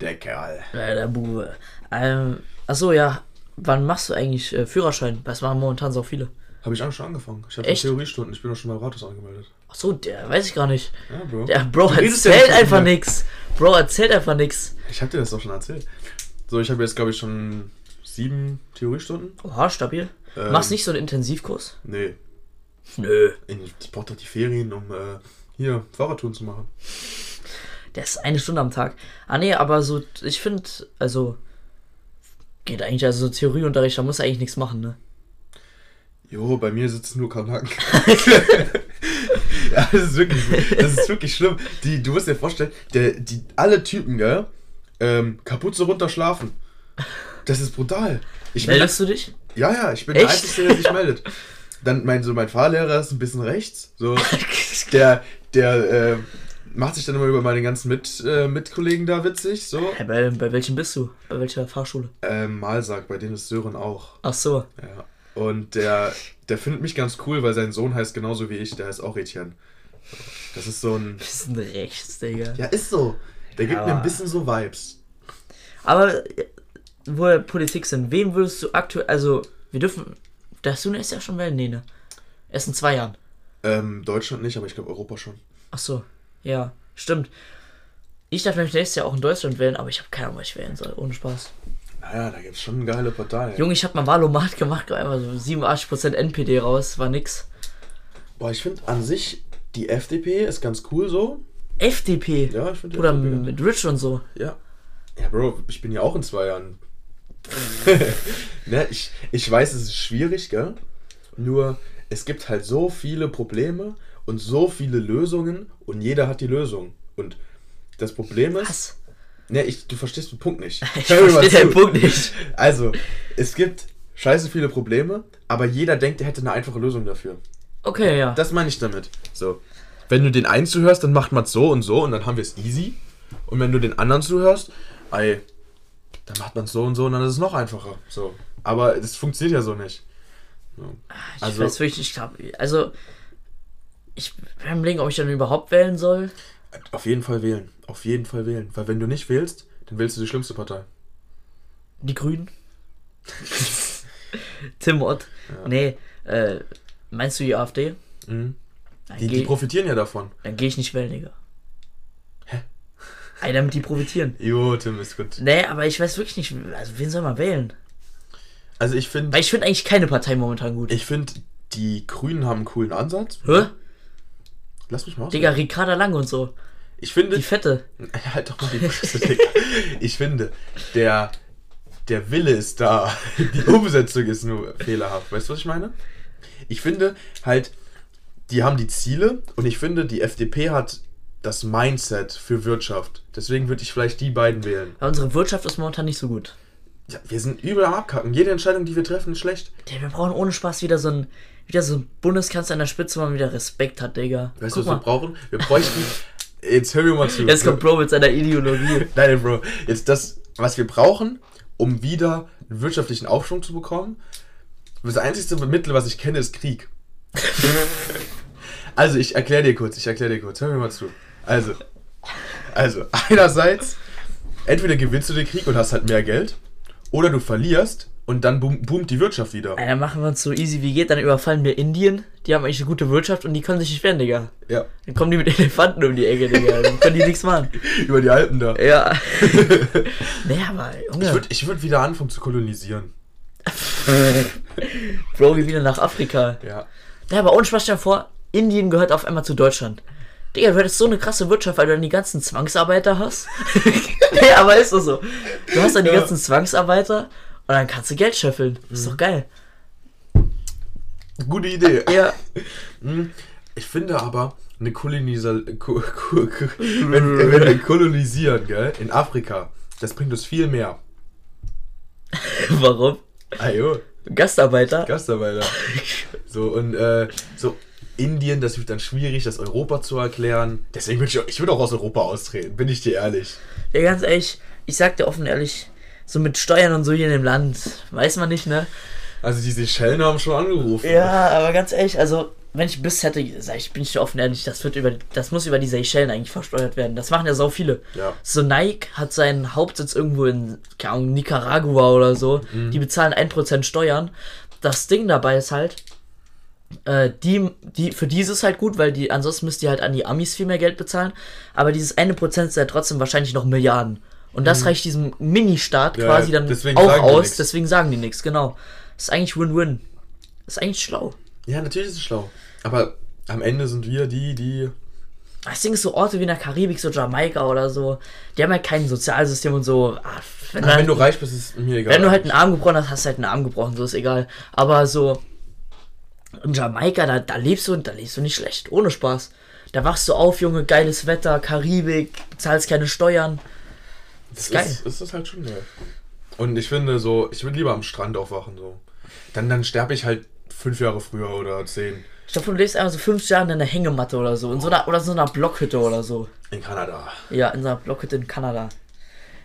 A: Der Kerl.
B: Ja, der Bube. Ähm, achso, ja. Wann machst du eigentlich äh, Führerschein? Das machen momentan so viele.
A: Habe ich auch schon angefangen. Ich habe? Theoriestunden, ich bin auch schon beim Rathaus angemeldet.
B: Achso, der weiß ich gar nicht.
A: Ja, Bro.
B: Der Bro
A: Du ja
B: erzählt
A: mit
B: einfach nix. Bro erzählt einfach nix.
A: Ich habe dir das doch schon erzählt. So, ich habe jetzt, glaube ich, schon sieben Theoriestunden.
B: Oha, stabil.
A: Ähm,
B: Machst nicht so einen Intensivkurs?
A: Nee.
B: Nö.
A: Ich brauche doch die Ferien, um äh, hier Fahrradtouren zu machen.
B: Der ist eine Stunde am Tag. Ah nee, aber so, ich finde, also geht eigentlich, also so Theorieunterricht, da muss eigentlich nichts machen, ne?
A: Jo, bei mir sitzen nur Kanaken. ja, das ist wirklich, das ist wirklich schlimm. Die, du musst dir vorstellen, der, die, alle Typen, gell, ähm, Kapuze runter schlafen. Das ist brutal. Ich bin,
B: Meldest du dich?
A: ja, ja, ich bin
B: Echt?
A: der Einzige, der sich meldet. dann mein, so mein Fahrlehrer ist ein bisschen rechts. So, der, der äh, macht sich dann immer über meine ganzen Mit, äh, Mitkollegen da witzig. So.
B: Hey, bei, bei welchem bist du? Bei welcher Fahrschule?
A: Ähm, Malsack, bei denen ist Sören auch.
B: Ach so.
A: Ja. Und der, der findet mich ganz cool, weil sein Sohn heißt genauso wie ich, der heißt auch Etienne. Das ist so ein.
B: Bisschen rechts, Digga.
A: Ja, ist so. Der gibt mir
B: Aber-
A: ein bisschen so Vibes.
B: Aber wo wir Politik sind, wem würdest du aktuell, also wir dürfen, der Sune ist ja schon wählen, nee, ne? Erst in zwei Jahren.
A: Ähm, Deutschland nicht, aber ich glaube Europa schon.
B: Ach so, ja, stimmt. Ich darf nämlich nächstes Jahr auch in Deutschland wählen, aber ich habe keine Ahnung, was ich wählen soll, ohne Spaß.
A: Naja, da gibt's schon geile Parteien.
B: Junge, ich habe mal Wahlomat gemacht, einmal so 87% NPD raus, war nix.
A: Boah, ich finde an sich, die FDP ist ganz cool so.
B: FDP.
A: Ja, ich finde die
B: Oder
A: FDP
B: mit Rich und so.
A: Ja. Ja, Bro, ich bin ja auch in zwei Jahren. ne, ich, ich weiß, es ist schwierig, gell? Nur, es gibt halt so viele Probleme und so viele Lösungen und jeder hat die Lösung. Und das Problem ist.
B: Was?
A: Ne, ich, du verstehst den Punkt nicht.
B: Ich
A: Hör
B: verstehe den. Punkt nicht.
A: Also, es gibt scheiße viele Probleme, aber jeder denkt, er hätte eine einfache Lösung dafür.
B: Okay, ja.
A: Das meine ich damit. So. Wenn du den einen zuhörst, dann macht man es so und so und dann haben wir es easy. Und wenn du den anderen zuhörst, ey, dann macht man es so und so und dann ist es noch einfacher. So. Aber das funktioniert ja so nicht. So.
B: ich
A: Also,
B: weiß wirklich, ich glaube, also ich bin am überlegen, ob ich dann überhaupt wählen soll.
A: Auf jeden Fall wählen. Auf jeden Fall wählen. Weil wenn du nicht wählst, dann wählst du die schlimmste Partei.
B: Die Grünen. Tim Ott. Nee, äh, meinst du die AfD?
A: Mhm.
B: Dann
A: Die, die
B: gehe
A: profitieren ja davon.
B: geh ich nicht wählen, Digga. Hä? Ey, damit die profitieren.
A: Jo, Tim ist gut.
B: Nee, aber ich weiß wirklich nicht, also wen soll man wählen?
A: Also ich finde,
B: Weil ich finde eigentlich keine Partei momentan gut.
A: ich finde, die Grünen haben einen coolen Ansatz.
B: Hä?
A: Lass mich mal aus.
B: Digga, Ricarda Lang und so.
A: Ich finde,
B: Die Fette.
A: Halt doch mal die Fresse, Digga. Ich finde, der, der Wille ist da. Die Umsetzung ist nur fehlerhaft. Weißt du, was ich meine? Ich finde halt, die haben die Ziele und ich finde, die FDP hat das Mindset für Wirtschaft. Deswegen würde ich vielleicht die beiden wählen.
B: Ja, unsere Wirtschaft ist momentan nicht so gut.
A: Ja, wir sind übel am Abkacken. Jede Entscheidung, die wir treffen, ist schlecht.
B: Digga, wir brauchen ohne Spaß wieder so ein, wieder so ein Bundeskanzler an der Spitze, wo man wieder Respekt hat, Digga.
A: Weißt du, was wir
B: mal,
A: brauchen? Wir bräuchten. Jetzt hör mir mal zu.
B: jetzt kommt Bro mit seiner Ideologie.
A: Nein, Bro. Jetzt das, was wir brauchen, um wieder einen wirtschaftlichen Aufschwung zu bekommen. Das einzige Mittel, was ich kenne, ist Krieg. also, ich erkläre dir kurz, ich erkläre dir kurz. Hör mir mal zu. Also, also, einerseits, entweder gewinnst du den Krieg und hast halt mehr Geld, oder du verlierst und dann boom, boomt die Wirtschaft wieder.
B: Ey, dann machen wir uns so easy wie geht, dann überfallen wir Indien. Die haben eigentlich eine gute Wirtschaft und die können sich nicht wehren, Digga.
A: Ja,
B: Dann kommen die mit Elefanten um die Ecke, Digga. Dann können die nichts machen.
A: über die Alpen da.
B: Ja. nee, aber, Junge.
A: Ich würde ich würd wieder anfangen zu kolonisieren.
B: Bro, wieder nach Afrika.
A: Ja.
B: Ja, aber ohne Spaß, stell vor, Indien gehört auf einmal zu Deutschland. Digga, du hättest so eine krasse Wirtschaft, weil du dann die ganzen Zwangsarbeiter hast. ja, aber ist doch so. Du hast dann die
A: Ja.
B: ganzen Zwangsarbeiter und dann kannst du Geld scheffeln. Ist doch geil.
A: Gute Idee.
B: Ja.
A: Hm, Ich finde aber, eine Kolonisa ko ko ko wenn, wenn wir kolonisieren, gell, in Afrika, das bringt uns viel mehr.
B: Warum?
A: Ajo,
B: Gastarbeiter?
A: Gastarbeiter. So, und äh, so Indien, das wird dann schwierig, das Europa zu erklären. Deswegen würde ich, auch- ich würde auch aus Europa austreten, bin ich dir ehrlich.
B: Ja, ganz ehrlich, ich sag dir offen ehrlich, so mit Steuern und so hier in dem Land, weiß man nicht, ne?
A: Also die Seychellen haben schon angerufen.
B: Ja, aber ganz ehrlich, also wenn ich Biss hätte, sag ich, bin ich dir offen ehrlich, das wird über, das muss über die Seychellen eigentlich versteuert werden. Das machen ja so viele.
A: Ja.
B: So Nike hat seinen Hauptsitz irgendwo in, keine Ahnung, Nicaragua oder so.
A: Mhm.
B: Die bezahlen 1% Steuern. Das Ding dabei ist halt, äh, die, die, für die ist es halt gut, weil die, ansonsten müsst ihr halt an die Amis viel mehr Geld bezahlen. Aber dieses eine Prozent ist ja trotzdem wahrscheinlich noch Milliarden. Und das reicht diesem Mini-Staat
A: Mhm. Ja,
B: quasi dann auch aus, deswegen sagen die nichts, genau. Das ist eigentlich Win-Win. Das ist eigentlich schlau.
A: Ja, natürlich ist es schlau. Aber am Ende sind wir die, die.
B: Das Ding ist so Orte wie in der Karibik, so Jamaika oder so, die haben halt kein Sozialsystem und so. Ah, Wenn,
A: Wenn,
B: halt-
A: du reich bist, ist mir egal.
B: Wenn du halt einen Arm gebrochen hast, hast du halt einen Arm gebrochen, so ist egal. Aber so in Jamaika, da, da lebst du und da lebst du nicht schlecht, ohne Spaß. Da wachst du auf, Junge, geiles Wetter, Karibik, bezahlst keine Steuern.
A: Das
B: geil.
A: ist, ist das halt schon geil. Und ich finde so, ich würde lieber am Strand aufwachen so. Dann, dann sterbe ich halt fünf Jahre früher oder zehn.
B: Ich glaube, du lebst einfach so fünf Jahre in einer Hängematte oder so. In so einer, oder so einer Blockhütte oder so.
A: In Kanada.
B: Ja, in so einer Blockhütte in Kanada.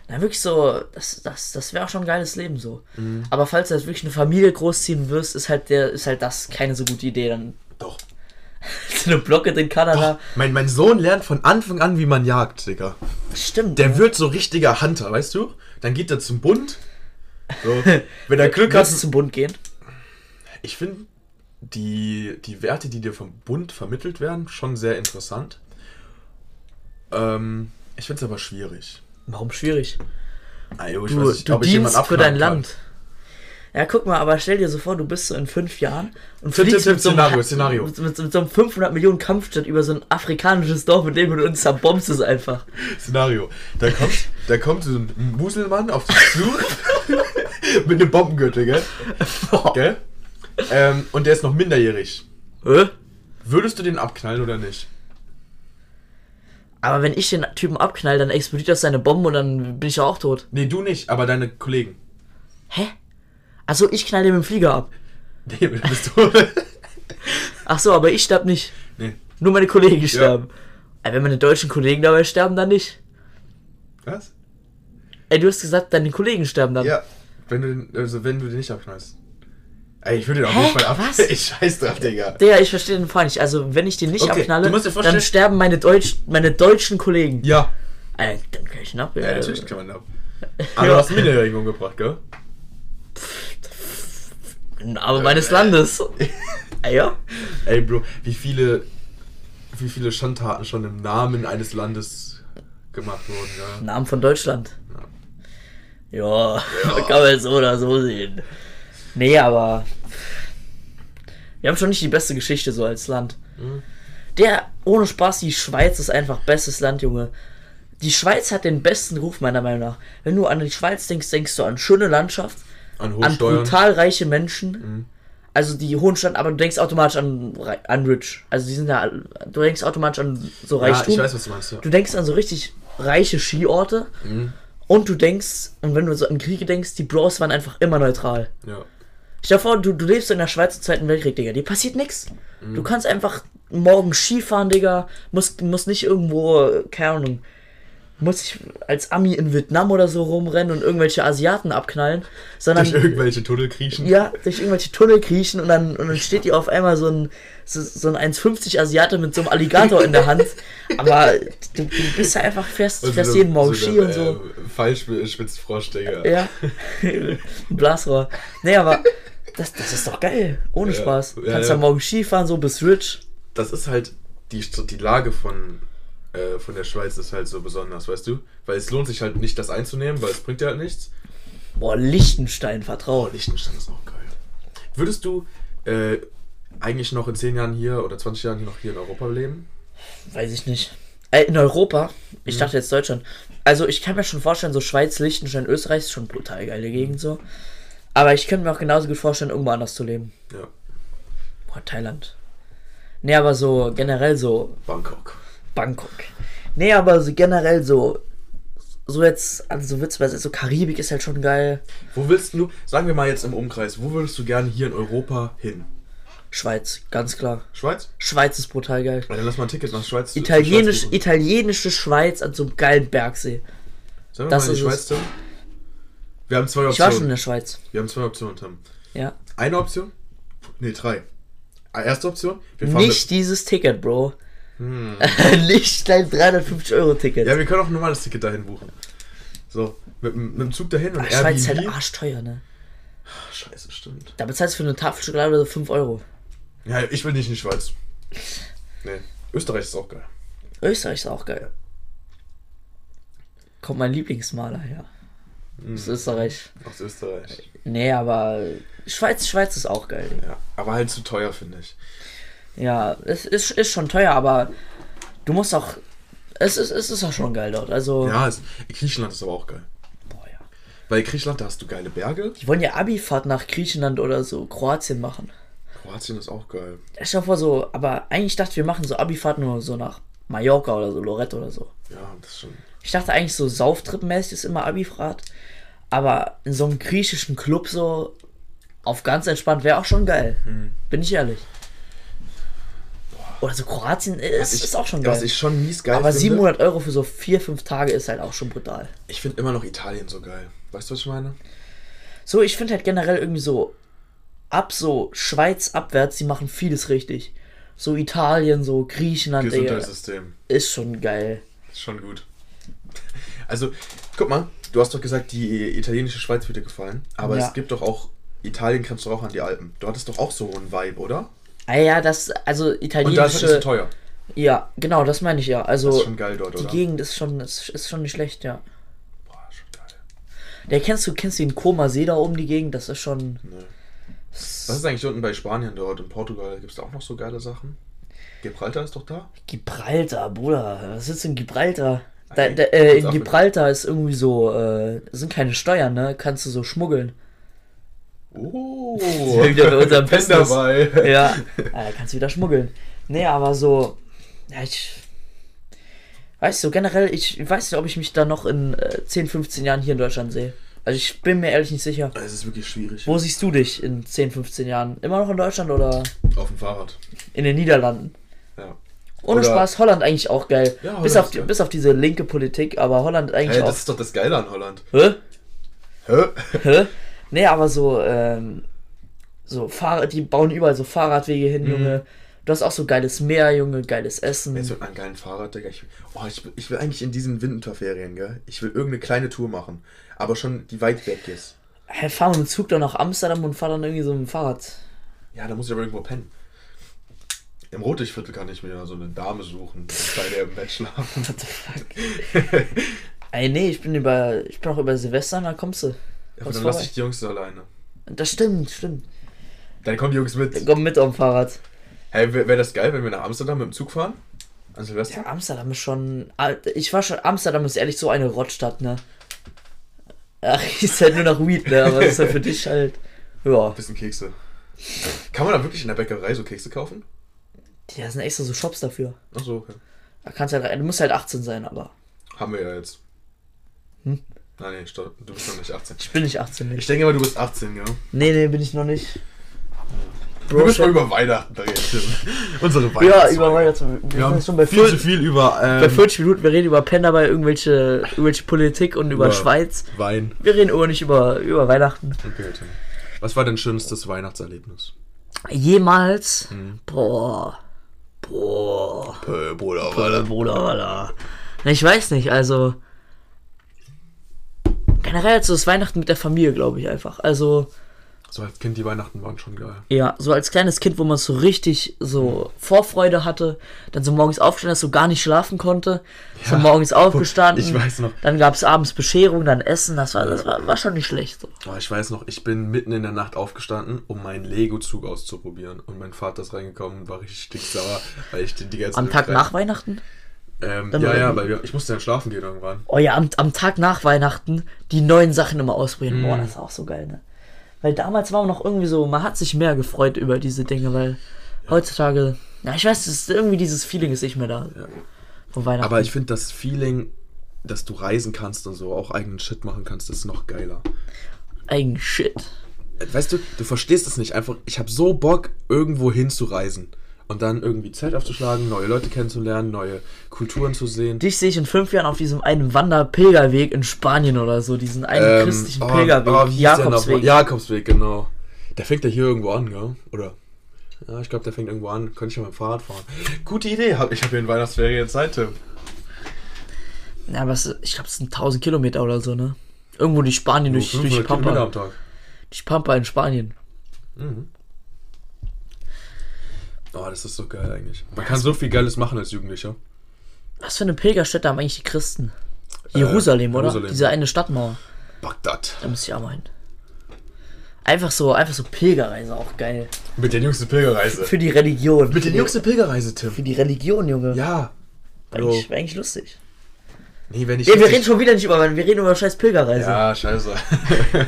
B: Na, wirklich so, das, das, das wäre auch schon ein geiles Leben so. Aber falls du jetzt wirklich eine Familie großziehen wirst, ist halt der, ist halt das keine so gute Idee. Dann
A: Doch.
B: so eine Blockhütte in Kanada.
A: Mein, mein Sohn lernt von Anfang an, wie man jagt, Digga.
B: Stimmt.
A: Der
B: ne?
A: wird so richtiger Hunter, weißt du? Dann geht er zum Bund. So, wenn er Glück
B: Kannst du
A: hat.
B: zum Bund gehen?
A: Ich finde die, die Werte, die dir vom Bund vermittelt werden, schon sehr interessant. Ähm, ich finde es aber schwierig.
B: Warum schwierig?
A: Also, ich
B: Du,
A: weiß nicht,
B: du dienst für dein
A: abknallen
B: Land. Ja, guck mal, aber stell dir so vor, du bist so in fünf Jahren und fliegst mit so, einem,
A: Szenario.
B: Mit, mit, mit so einem 500 Millionen Kampfjet über so ein afrikanisches Dorf, mit dem du uns zerbombst es einfach.
A: kann. Szenario. Da kommt, da kommt so ein Muselmann auf dich zu mit einem Bombengürtel, gell? gell? Ähm, und der ist noch minderjährig.
B: Hä?
A: Würdest du den abknallen oder nicht?
B: Aber wenn ich den Typen abknall, dann explodiert das seine Bombe und dann bin ich ja auch tot.
A: Nee, du nicht, aber deine Kollegen.
B: Hä? Also ich knall den mit dem Flieger ab.
A: Nee, bist du.
B: Ach so, aber ich sterb nicht.
A: nee.
B: Nur meine Kollegen sterben. Ey, wenn meine deutschen Kollegen dabei sterben, dann nicht.
A: Was?
B: Ey, du hast gesagt, deine Kollegen sterben dann.
A: Ja, wenn du, den- also wenn du den nicht abknallst. Ich würde den auf jeden Fall ab.
B: Was?
A: Ich scheiß drauf, Digga.
B: Digga, ich verstehe den Fall nicht. Also, wenn ich den nicht
A: Okay,
B: abknalle,
A: du musst dir vorstellen-
B: dann sterben meine, Deutsch, meine deutschen Kollegen.
A: Ja.
B: Ey, dann kann ich ihn ab.
A: Ja,
B: äh,
A: natürlich kann man ab. Aber du hast einen Minderjährigen umgebracht, gell?
B: Aber meines Landes. Ey, ja?
A: Ey, Bro, wie viele, wie viele Schandtaten schon im Namen eines Landes gemacht wurden, ja?
B: Namen von Deutschland. Ja, kann man so oder so sehen. Nee, aber. Wir haben schon nicht die beste Geschichte so als Land.
A: Mhm.
B: Der, ohne Spaß, die Schweiz ist einfach bestes Land, Junge. Die Schweiz hat den besten Ruf, meiner Meinung nach. Wenn du an die Schweiz denkst, denkst du an schöne Landschaft,
A: An
B: an brutal reiche Menschen.
A: Mhm.
B: Also die hohen Stand, aber du denkst automatisch an, an Rich. Also die sind ja, du denkst automatisch an so
A: Ja,
B: Reichtum.
A: ich weiß, was du meinst, ja.
B: Du denkst an so richtig reiche Skiorte.
A: Mhm.
B: Und du denkst, und wenn du so an Kriege denkst, die Bros waren einfach immer neutral.
A: Ja.
B: Stell dir vor, du, du lebst in der Schweiz im Zweiten Weltkrieg, Digga. Dir passiert nichts.
A: Mhm.
B: Du kannst einfach morgen Skifahren, Digga. Musst, musst nicht irgendwo, äh, keine Ahnung, musst dich als Ami in Vietnam oder so rumrennen und irgendwelche Asiaten abknallen, sondern
A: Durch irgendwelche Tunnel kriechen.
B: ja, durch irgendwelche Tunnel kriechen und dann, und dann steht dir auf einmal so ein, so, so ein 1,50 Asiate mit so einem Alligator in der Hand. Aber du, du bist ja einfach fest,
A: Also
B: fährst
A: so-
B: jeden Morgen
A: so
B: Ski und so.
A: Äh, Fallspitzfrosch, Digga.
B: Ja. Blasrohr. Nee, aber das, das ist doch geil. Ohne
A: Ja,
B: Spaß.
A: ja,
B: Kannst
A: ja.
B: ja morgen Skifahren, so bis rich.
A: Das ist halt, die, die Lage von, äh, von der Schweiz ist halt so besonders, weißt du? Weil es lohnt sich halt nicht, das einzunehmen, weil es bringt dir halt nichts.
B: Boah, Liechtenstein,
A: Oh,
B: vertraut.
A: Liechtenstein ist auch geil. Würdest du äh, eigentlich noch in 10 Jahren hier oder 20 Jahren noch hier in Europa leben?
B: Weiß ich nicht. Äh, in Europa? Ich
A: Mhm.
B: dachte jetzt Deutschland. Also, ich kann mir schon vorstellen, so Schweiz, Liechtenstein, Österreich ist schon brutal geile Gegend so. Aber ich könnte mir auch genauso gut vorstellen, irgendwo anders zu leben.
A: Ja.
B: Boah, Thailand. Nee, aber so generell so
A: Bangkok.
B: Bangkok. Nee, aber so generell so. So jetzt, also so witzweise, so Karibik ist halt schon geil.
A: Wo willst du, sagen wir mal jetzt im Umkreis, wo würdest du gerne hier in Europa hin?
B: Schweiz, ganz klar.
A: Schweiz?
B: Schweiz ist brutal geil.
A: Dann lass mal ein Ticket nach Schweiz.
B: Italienisch,
A: Schweiz
B: italienische Schweiz an so einem geilen Bergsee.
A: Sollen wir
B: das
A: mal in die
B: ist
A: Schweiz? Wir haben zwei
B: Ich war schon in
A: Optionen.
B: der Schweiz.
A: Wir haben zwei Optionen, Tim.
B: Ja.
A: Eine Option? Nee, drei. Ah, Erste Option? Wir fahren
B: Nicht dieses Ticket, Bro.
A: Hm.
B: Nicht dein 350 Euro Ticket.
A: Mit, ja, wir können auch ein normales Ticket dahin buchen. So, mit, dem- mit dem Zug dahin und
B: Ach, Schweiz ist halt
A: Airbnb.
B: arschteuer, ne?
A: Ach, Scheiße, stimmt.
B: Da bezahlst du für eine Tafel Schokolade so 5 Euro.
A: Ja, ich will nicht in die Schweiz. Nee. Österreich ist auch geil.
B: Österreich ist auch geil. Kommt mein Lieblingsmaler her.
A: Hm.
B: Aus Österreich.
A: Aus Österreich.
B: Nee, aber Schweiz, Schweiz ist auch geil.
A: Ja, aber halt zu teuer, finde ich.
B: Ja, es ist, ist schon teuer, aber du musst auch. Es ist, es ist auch schon geil dort. Also.
A: Ja, es, Griechenland ist aber auch geil.
B: Boah, ja.
A: Weil Griechenland, da hast du geile Berge.
B: Die wollen ja Abifahrt nach Griechenland oder so Kroatien machen.
A: Kroatien ist auch geil.
B: Ich vor, so, aber eigentlich dachte wir machen so Abifahrt nur so nach Mallorca oder so, Lorette oder so.
A: Ja, das ist schon.
B: Ich dachte eigentlich so Sauftrip-mäßig ist immer Abifahrt. Aber in so einem griechischen Club so, Auf ganz entspannt wäre auch schon geil.
A: Mhm.
B: Bin ich ehrlich. Oder so Kroatien ist,
A: ich,
B: ist auch schon
A: Was
B: geil.
A: ich schon mies geil
B: Aber
A: finde.
B: 700 Euro für so 4, 5 Tage ist halt auch schon brutal.
A: Ich finde immer noch Italien so geil. Weißt du, was ich meine?
B: So, ich finde halt generell irgendwie so ab so Schweiz abwärts, die machen vieles richtig. So Italien, so Griechenland,
A: Gesundheitssystem.
B: ist schon geil.
A: Ist schon gut. Also, guck mal, du hast doch gesagt, die italienische Schweiz wird dir gefallen. Aber
B: Ja.
A: es gibt doch auch, Italien grenzt doch auch an die Alpen. Du hattest doch auch so einen Vibe, oder?
B: Ah ja, das, also
A: Und da ist es
B: italienische.
A: teuer.
B: Ja, genau, das meine ich ja. Also
A: Das ist schon geil dort,
B: die
A: oder?
B: Gegend ist schon, ist, ist schon nicht schlecht, ja.
A: Boah, schon geil.
B: Der kennst du, kennst du den Koma See da oben die Gegend? Das ist schon.
A: Nee. Was ist eigentlich unten bei Spanien dort und Portugal? Gibt es da auch noch so geile Sachen? Gibraltar ist doch da?
B: Gibraltar, Bruder. Was ist in Gibraltar? Da,
A: Ey,
B: da, äh, in Gibraltar ist irgendwie so, äh, sind keine Steuern, ne? Kannst du so schmuggeln.
A: Oh,
B: wieder bei unserem Business.
A: dabei.
B: Ja, äh, kannst wieder schmuggeln. Nee, aber so, ja, ich weiß so generell, ich weiß nicht, ob ich mich da noch in äh, 10, 15 Jahren hier in Deutschland sehe. Also ich bin mir ehrlich nicht sicher.
A: Es ist wirklich schwierig.
B: Wo siehst du dich in 10, 15 Jahren? Immer noch in Deutschland oder
A: Auf dem Fahrrad.
B: in den Niederlanden?
A: Ja.
B: Ohne
A: Oder-
B: Spaß, Holland eigentlich auch geil.
A: Ja, Holland
B: bis, auf die, bis auf diese linke Politik, aber Holland eigentlich
A: Hey,
B: auch.
A: das ist doch das Geile an Holland.
B: Hä?
A: Hä?
B: Hä? Nee, aber so, ähm, so Fahrrad, die bauen überall so Fahrradwege hin,
A: Mhm.
B: Junge. Du hast auch so geiles Meer, Junge, geiles Essen.
A: Jetzt mit einem geilen Fahrrad, Digga. Ich, oh, ich, will- ich will eigentlich in diesen Winterferien, gell? Ich will irgendeine kleine Tour machen. Aber schon die weit weg ist.
B: Hey, fahr mit dem Zug dann nach Amsterdam und fahr dann irgendwie so mit dem Fahrrad.
A: Ja, da muss ich aber irgendwo pennen. Im Rotlichtviertel kann ich mir so eine Dame suchen, bei der im schlafen.
B: What the fuck? Ey, nee, ich bin über, ich bin auch über Silvester, da kommst du.
A: Ja, aber
B: Kommst
A: dann
B: vorbei.
A: lasse ich die Jungs da alleine.
B: Das stimmt, stimmt.
A: Dann kommen die Jungs mit.
B: Komm mit auf dem Fahrrad.
A: Hey, wäre wär das geil, wenn wir nach Amsterdam mit dem Zug fahren? An Silvester?
B: Ja, Amsterdam ist schon. Ich war schon. Amsterdam ist ehrlich so eine Rottstadt, ne? Ach, ist halt nur nach Weed, ne? Aber das ist halt für dich halt. Ja.
A: Bisschen Kekse. Kann man da wirklich in der Bäckerei so Kekse kaufen?
B: Da sind extra so Shops dafür.
A: Ach so, okay.
B: Da kannst halt, du musst halt 18 sein, aber.
A: Haben wir ja jetzt.
B: Hm?
A: Nein, nee, stopp. Du bist noch nicht 18.
B: Ich bin nicht 18,
A: Ich
B: nicht.
A: denke mal, du bist 18, ja.
B: Nee, nee, bin ich noch nicht.
A: Wir müssen mal über Weihnachten reden. Unsere
B: Ja,
A: Weihnachtsfolge.
B: über Weihnachten. Wir
A: Wir haben
B: sind schon bei,
A: viel zu
B: 40,
A: viel über, ähm,
B: bei 40 Minuten. Wir reden über Penn dabei, irgendwelche, irgendwelche Politik und über,
A: Über-
B: Schweiz.
A: Wein.
B: Wir reden aber nicht über, über Weihnachten.
A: Okay, Tim. Was war dein schönstes Weihnachtserlebnis?
B: Jemals?
A: Mhm.
B: Boah. Boah.
A: Äh, Bruder,
B: Bruder, Bruder, Ich weiß nicht, also. Generell so das Weihnachten mit der Familie, glaube ich einfach. Also,
A: So als Kind, die Weihnachten waren schon geil.
B: ja, so als kleines Kind, wo man so richtig so Vorfreude hatte, dann so morgens aufgestanden ist, so gar nicht schlafen konnte. So
A: Ja.
B: morgens aufgestanden.
A: Ich weiß noch.
B: Dann gab es abends Bescherung, dann Essen, das war, das war, war schon nicht schlecht. So.
A: Oh, ich weiß noch, ich bin mitten in der Nacht aufgestanden, um meinen Lego-Zug auszuprobieren. Und mein Vater ist reingekommen und war richtig sticksauer, weil ich den die ganze
B: Am Tag nach Weihnachten?
A: Ähm, ja, ja, weil wir, ich musste dann schlafen gehen irgendwann.
B: Oh ja, am, am Tag nach Weihnachten die neuen Sachen immer ausprobieren. Boah,
A: Mm.
B: das ist auch so geil, ne? Weil damals war man noch irgendwie so, man hat sich mehr gefreut über diese Dinge, weil heutzutage, ja, ich weiß, es ist irgendwie dieses Feeling ist nicht mehr da.
A: Ja.
B: Von Weihnachten.
A: Aber ich finde das Feeling, dass du reisen kannst und so auch eigenen Shit machen kannst, ist noch geiler.
B: Eigen Shit.
A: Weißt du, du verstehst es nicht einfach. Ich habe so Bock, irgendwo hinzureisen. Und dann irgendwie Zelt aufzuschlagen, neue Leute kennenzulernen, neue Kulturen zu sehen.
B: Dich sehe ich in fünf Jahren auf diesem einen Wanderpilgerweg in Spanien oder so, diesen einen christlichen Pilgerweg,
A: oh, hieß der noch?
B: Jakobsweg.
A: Jakobsweg, genau. Der fängt ja hier irgendwo an, gell? Oder? Ja, ich glaube, der fängt irgendwo an. Könnte ich ja mit dem Fahrrad fahren. Gute Idee. Hab- Ich habe hier in Weihnachtsferien Zeit, Tim.
B: Ja, aber es, ich glaube, es sind 1000 Kilometer oder so, ne? Irgendwo die Spanien durch, durch die
A: 500 Kilometer
B: Pampa.
A: am Tag.
B: Die Pampa in Spanien.
A: Mhm. Oh, das ist so geil eigentlich. Man kann so viel Geiles machen als Jugendlicher.
B: Was für eine Pilgerstätte haben eigentlich die Christen? Jerusalem, oder?
A: Äh, Jerusalem.
B: Diese eine Stadtmauer.
A: Bagdad.
B: Da muss ich auch mal hin. Einfach so, einfach so Pilgerreise, auch geil.
A: Mit der jüngsten Pilgerreise.
B: Für die Religion.
A: Mit der jüngsten Pilgerreise, Tim.
B: Für die Religion, Junge.
A: Ja.
B: Wäre
A: Bro.
B: eigentlich, eigentlich lustig.
A: Nee, wenn ich.
B: Ja, wir reden schon wieder nicht über, wir reden über scheiß Pilgerreise.
A: Ja, scheiße.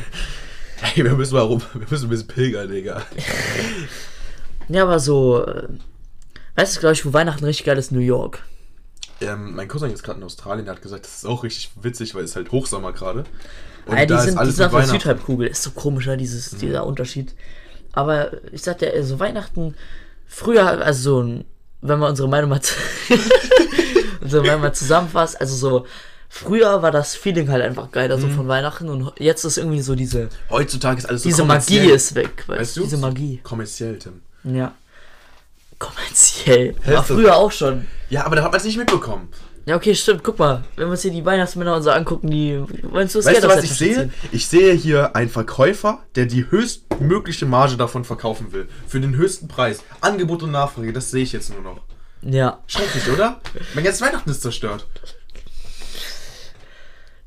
A: Hey, wir müssen mal rum. Wir müssen ein bisschen pilgern, Digga.
B: Ja, aber so, äh, weißt du, glaube ich, wo Weihnachten richtig geil ist? New York.
A: Ähm, mein Cousin ist gerade in Australien, der hat gesagt, das ist auch richtig witzig, weil es halt Hochsommer gerade. Und
B: ja, die
A: da ist
B: sind, die
A: alles
B: sind der
A: Weihnachten.
B: Südhalbkugel. Ist so komischer, dieses, dieser Unterschied. Aber ich sag dir, so Weihnachten, früher, also so, wenn man unsere Meinung mal, unsere Meinung mal zusammenfasst, also so, früher war das Feeling halt einfach geiler,
A: Mhm.
B: so von Weihnachten und jetzt ist irgendwie so diese,
A: Heutzutage ist alles so
B: diese Magie ist weg, weißt,
A: Weißt
B: du?
A: du?
B: Diese Magie.
A: Kommerziell, Tim.
B: Ja. Kommerziell. War früher auch schon.
A: Ja, aber da hat man es nicht mitbekommen.
B: Ja, okay, stimmt. Guck mal, wenn wir uns hier die Weihnachtsmänner und so angucken, die. Meinst du, das
A: Weißt du, was ich sehe? Ich sehe hier einen Verkäufer, der die höchstmögliche Marge davon verkaufen will. Für den höchsten Preis. Angebot und Nachfrage, das sehe ich jetzt nur noch.
B: Ja.
A: Schrecklich, oder? Mein ganzes Weihnachten ist zerstört.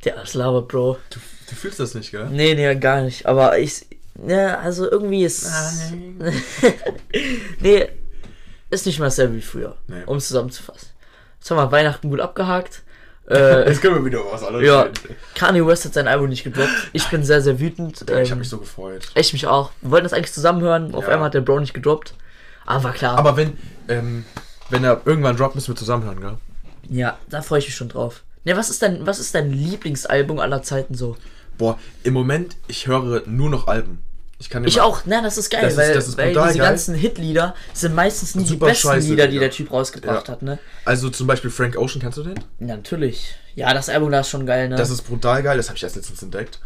B: Der ist Lava, Bro.
A: Du, du fühlst das nicht, gell?
B: Nee, nee, gar nicht. Aber ich. Ja, also irgendwie ist. nee, ist nicht mehr dasselbe wie früher.
A: Nee.
B: Um es zusammenzufassen. Jetzt haben wir Weihnachten gut abgehakt. Äh,
A: Jetzt können wir wieder was anderes
B: ja,
A: reden.
B: Kanye West hat sein Album nicht gedroppt. Ich bin sehr, sehr wütend.
A: Ich habe
B: Ähm,
A: mich so gefreut.
B: ich mich auch. Wir wollten das eigentlich zusammen hören. Auf
A: Ja.
B: einmal hat der Bro nicht gedroppt. Aber war klar.
A: Aber wenn, ähm, wenn er irgendwann droppt, müssen wir zusammenhören, gell?
B: ja, da freue ich mich schon drauf. Ne, was ist dein, was ist dein Lieblingsalbum aller Zeiten so?
A: Boah, im Moment, ich höre nur noch Alben. Ich kann
B: Ich auch, ne, das ist geil,
A: Das ist-
B: weil,
A: das ist
B: weil diese
A: geil.
B: ganzen Hitlieder sind meistens nie
A: Super
B: die besten
A: scheiße,
B: Lieder, die der Typ rausgebracht
A: Ja.
B: hat, ne?
A: Also zum Beispiel Frank Ocean, kennst du den?
B: Natürlich. Ja, das Album da ist schon geil, ne?
A: Das ist brutal geil, das habe ich erst letztens entdeckt.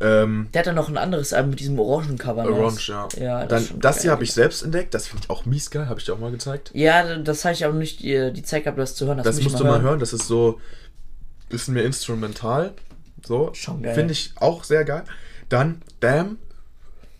A: Ähm,
B: der hat dann noch ein anderes Album mit diesem Orangencover. ne?
A: Orange, ja.
B: Ja, das
A: Dann,
B: ist
A: das hier habe ich selbst entdeckt, das finde ich auch mies geil, habe ich dir auch mal gezeigt.
B: Ja, das habe ich aber nicht die, die Zeit gehabt, das zu hören. Das,
A: Das musst du mal hören, das ist so, bisschen mehr instrumental. So,
B: Schon geil.
A: finde ich auch sehr geil. Dann, Damn,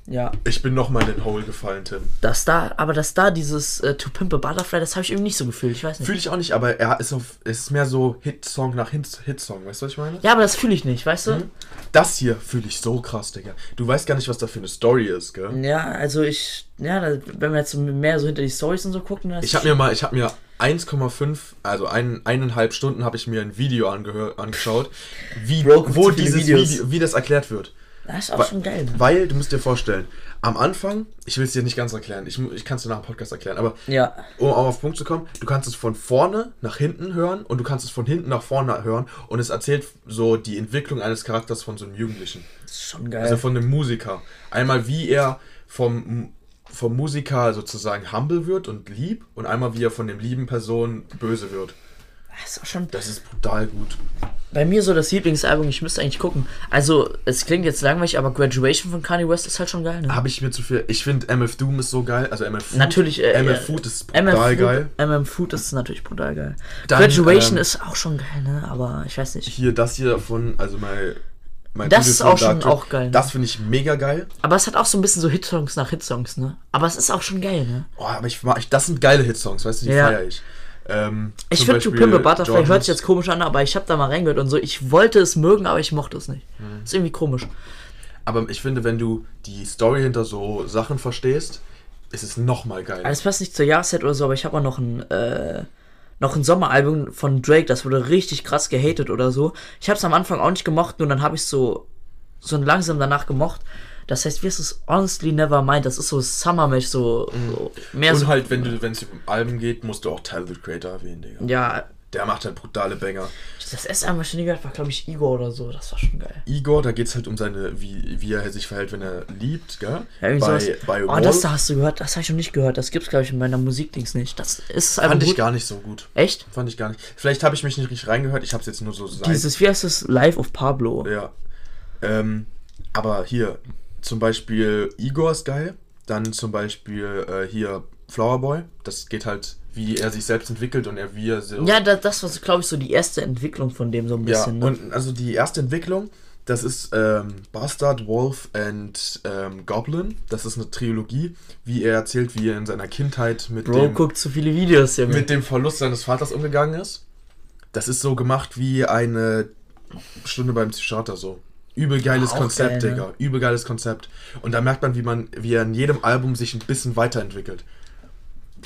B: Ja,
A: ich bin nochmal in den Hole gefallen, Tim.
B: das da, aber das da, dieses äh, To Pimp a Butterfly, das habe ich irgendwie nicht so gefühlt, ich weiß nicht.
A: Fühle ich auch nicht, aber er ist auf, es ist mehr so Hitsong nach Hit- Hitsong, weißt du, was ich meine?
B: ja, aber das fühle ich nicht, weißt du?
A: Das hier fühle ich so krass, Digga. Du weißt gar nicht, was da für eine Story ist, gell?
B: Ja, also ich, ja, wenn wir jetzt mehr so hinter die Stories und so gucken, das
A: Ich habe mir mal, ich habe mir 1,5, also ein, eineinhalb Stunden habe ich mir ein Video angeschaut, wie,
B: Bro,
A: wo dieses
B: Videos.
A: Video, wie das erklärt wird.
B: das ist auch
A: Weil-
B: schon geil, ne?
A: Weil, du musst dir vorstellen, am Anfang, ich will es dir nicht ganz erklären, ich, ich kann es dir nach dem Podcast erklären, aber
B: Ja,
A: um auch auf den Punkt zu kommen, du kannst es von vorne nach hinten hören und du kannst es von hinten nach vorne hören und es erzählt so die Entwicklung eines Charakters von so einem Jugendlichen.
B: das ist schon geil.
A: Also von einem Musiker. Einmal wie er vom, vom Musiker sozusagen humble wird und lieb und einmal wie er von dem lieben Person böse wird.
B: das ist auch schon
A: Das ist brutal gut.
B: Bei mir so das Lieblingsalbum, ich müsste eigentlich gucken. Also, es klingt jetzt langweilig, aber Graduation von Kanye West ist halt schon geil, ne?
A: Habe ich mir zu viel. Ich finde MF Doom ist so geil. Also MF Food.
B: Natürlich, äh,
A: MF
B: äh,
A: Food ist brutal
B: Food,
A: geil.
B: MM Food ist natürlich brutal geil.
A: Dann,
B: Graduation
A: ähm,
B: ist auch schon geil, ne? Aber ich weiß nicht.
A: Hier, das hier von, also mein. Mein
B: Das ist auch schon auch geil, ne?
A: Das finde ich mega geil.
B: Aber es hat auch so ein bisschen so Hitsongs nach Hitsongs, ne? Aber es ist auch schon geil, ne?
A: Oh, aber ich, mag- das sind geile Hitsongs, weißt du, die
B: Ja.
A: feiere ich. Ähm,
B: Ich finde
A: Beispiel
B: Pimp Butterfly hört
A: Georges-
B: sich jetzt komisch an, aber ich habe da mal reingehört und so. Ich wollte es mögen, aber ich mochte es nicht.
A: Mhm.
B: Ist irgendwie komisch.
A: Aber ich finde, wenn du die Story hinter so Sachen verstehst, ist es nochmal geil.
B: Also es passt nicht zur Jahreszeit oder so, aber ich habe auch noch ein, äh, noch ein Sommeralbum von Drake, das wurde richtig krass gehatet oder so. Ich habe es am Anfang auch nicht gemocht, nur dann habe ich so so langsam danach gemocht. Das heißt, wie ist es? Honestly Never Mind. Das ist so Summer-mäßig, so, so mehr
A: Und
B: so.
A: halt, wenn du, wenn es um Alben geht, musst du auch Tyler the Creator erwähnen, Digga.
B: Ja,
A: Der macht halt brutale Banger.
B: das erste ich nie gehört war, glaube ich, Igor oder so. Das war schon geil.
A: Igor, da geht es halt um seine, wie, wie er sich verhält, wenn er liebt, gell?
B: Ja,
A: bei,
B: sowas.
A: bei
B: oh, das da hast du gehört. Das habe ich noch nicht gehört. Das gibt's, glaube ich, in meiner Musikdings nicht. Das ist einfach
A: fand ich
B: gut.
A: gar nicht so gut.
B: Echt?
A: Fand ich gar nicht. Vielleicht habe ich mich nicht richtig reingehört, ich habe es jetzt nur so seit.
B: Dieses, wie heißt das? Live of Pablo.
A: Ja. Ähm, aber hier, zum Beispiel Igor ist geil. Dann zum Beispiel äh, hier Flower Boy. Das geht halt, wie er sich selbst entwickelt und er wie er so.
B: Ja, da, das war, glaube ich, so die erste Entwicklung von dem so ein
A: Ja,
B: bisschen. ne?
A: und also die erste Entwicklung, das ist ähm, Bastard, Wolf and ähm, Goblin. Das ist eine Trilogie, wie er erzählt, wie er in seiner Kindheit mit,
B: Bro
A: dem,
B: guckt zu viele Videos, Junge.
A: mit dem Verlust seines Vaters umgegangen ist. Das ist so gemacht wie eine Stunde beim Psychiater so. Übel geiles
B: Auch
A: Konzept,
B: geil, ne?
A: Digga. Übel geiles Konzept. Und da merkt man, wie man, wie er in jedem Album sich ein bisschen weiterentwickelt.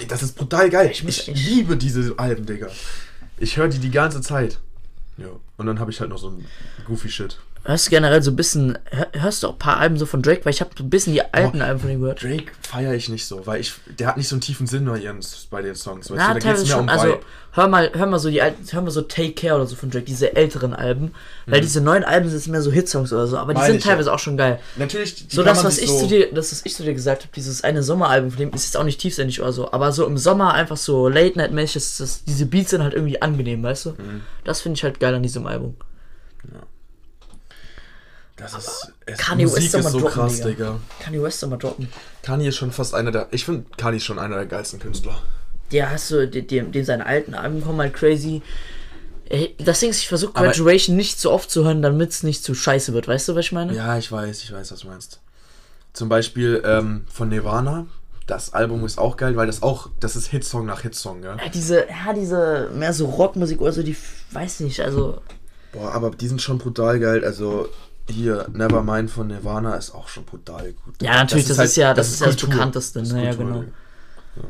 A: Das ist brutal geil.
B: Ich
A: Ich, liebe diese Alben, Digga. Ich höre die die ganze Zeit. Ja. Und dann habe ich halt noch so ein Goofy Shit.
B: Hörst du generell so ein bisschen, hör, hörst du auch ein paar Alben so von Drake, weil ich habe so ein bisschen die alten Alben von ihm gehört.
A: Drake feiere ich nicht so, weil ich, der hat nicht so einen tiefen Sinn bei, ihren, bei den Songs. Weißt
B: Ja,
A: du, da geht's
B: teilweise
A: mehr
B: schon.
A: um
B: Also
A: Vibe.
B: hör mal, hör mal so die alten, hör mal so Take Care oder so von Drake, diese älteren Alben, weil diese neuen Alben sind mehr so Hitsongs oder so, aber die
A: Mhm. Meine
B: sind
A: ich ja.
B: teilweise auch schon geil.
A: Natürlich, die
B: So das, was ich
A: so,
B: zu dir, das, was ich zu dir gesagt habe, dieses eine Sommeralbum von dem ist jetzt auch nicht tiefsinnig oder so, aber so im Sommer einfach so Late Night mäßig, ist das, diese Beats sind halt irgendwie angenehm, weißt du?
A: Mhm.
B: Das finde ich halt geil an diesem Album.
A: Das ist, es,
B: Kanye West
A: Musik
B: soll
A: ist so
B: droppen,
A: krass,
B: Digga.
A: Digga.
B: Kanye West soll mal droppen.
A: Kanye ist schon fast einer der, ich finde Kanye ist schon einer der geilsten Künstler.
B: Der hast du, dem, dem, seine alten Alben kommen halt crazy. Das Ding ist, ich versuche Graduation nicht so oft zu hören, damit es nicht zu scheiße wird, weißt du, was ich meine?
A: Ja, ich weiß, ich weiß, was du meinst. Zum Beispiel ähm, von Nirvana, das Album ist auch geil, weil das auch, das ist Hitsong nach Hitsong, ja.
B: Ja, diese, ja, diese mehr so Rockmusik oder so, die weiß nicht, also.
A: Boah, aber die sind schon brutal geil, also hier, Nevermind von Nirvana ist auch schon brutal gut.
B: Ja, natürlich, das ist ja- das ist ja das bekannteste,
A: Das ist
B: ne, ja, genau.
A: Ja.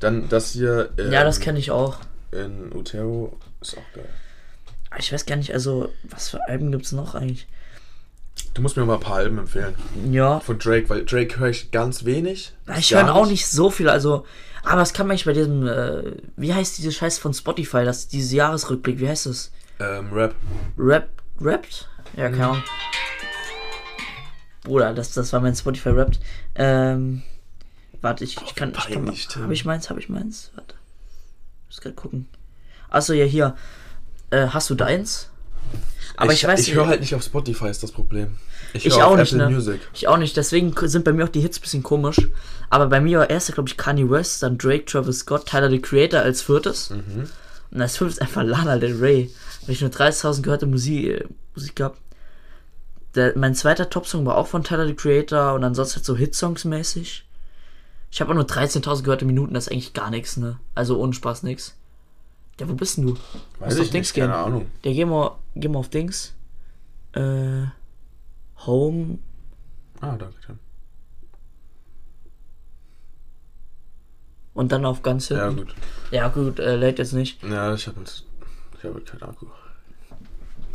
A: Dann das hier ähm,
B: Ja, das kenne ich auch.
A: in Utero ist auch geil.
B: Ich weiß gar nicht, also, was für Alben gibt's noch eigentlich?
A: Du musst mir mal ein paar Alben empfehlen.
B: Ja.
A: Von Drake, weil Drake höre ich ganz wenig.
B: Ich höre auch nicht so viel, also. Aber es kann man nicht bei diesem, äh, wie heißt diese Scheiße von Spotify, das, dieses Jahresrückblick, wie heißt das?
A: Ähm, Rap.
B: Rap, rappt? Ja, keine Ahnung. Bruder, das, das war mein Spotify rappt. Ähm, warte, ich, ich kann, ich kann,
A: peinlich, Tim.
B: hab ich meins, hab ich meins? Warte. Ich muss gerade gucken. Achso, ja, hier. Äh, hast du deins? Aber ich, weiß
A: Ich höre halt nicht auf Spotify, ist das Problem.
B: Ich
A: höre
B: auch nicht,
A: Apple
B: ne?
A: Music.
B: Ich auch nicht, deswegen sind bei mir auch die Hits ein bisschen komisch. Aber bei mir war erster, glaube ich, Kanye West, dann Drake, Travis Scott, Tyler the Creator als viertes.
A: Mhm.
B: Und als fünftes einfach Lana Del Rey. Weil ich nur 30.000 gehörte Musik, äh, Musik gehabt. Der, mein zweiter Top-Song war auch von Tyler the Creator und ansonsten halt so Hitsongs mäßig. Ich habe auch nur 13.000 gehörte Minuten, das ist eigentlich gar nichts, ne? Also ohne Spaß nix. Ja, wo bist denn du?
A: Weiß
B: Musst
A: ich nicht, keine
B: gehen.
A: Ahnung.
B: Der geh mal, geh mal auf Dings. Äh, Home,
A: Ah, danke, Tim.
B: Und dann auf ganz hinten.
A: Ja, gut.
B: Ja, gut, äh, lädt jetzt nicht.
A: Ja, ich habe halt, ich hab halt keinen Akku.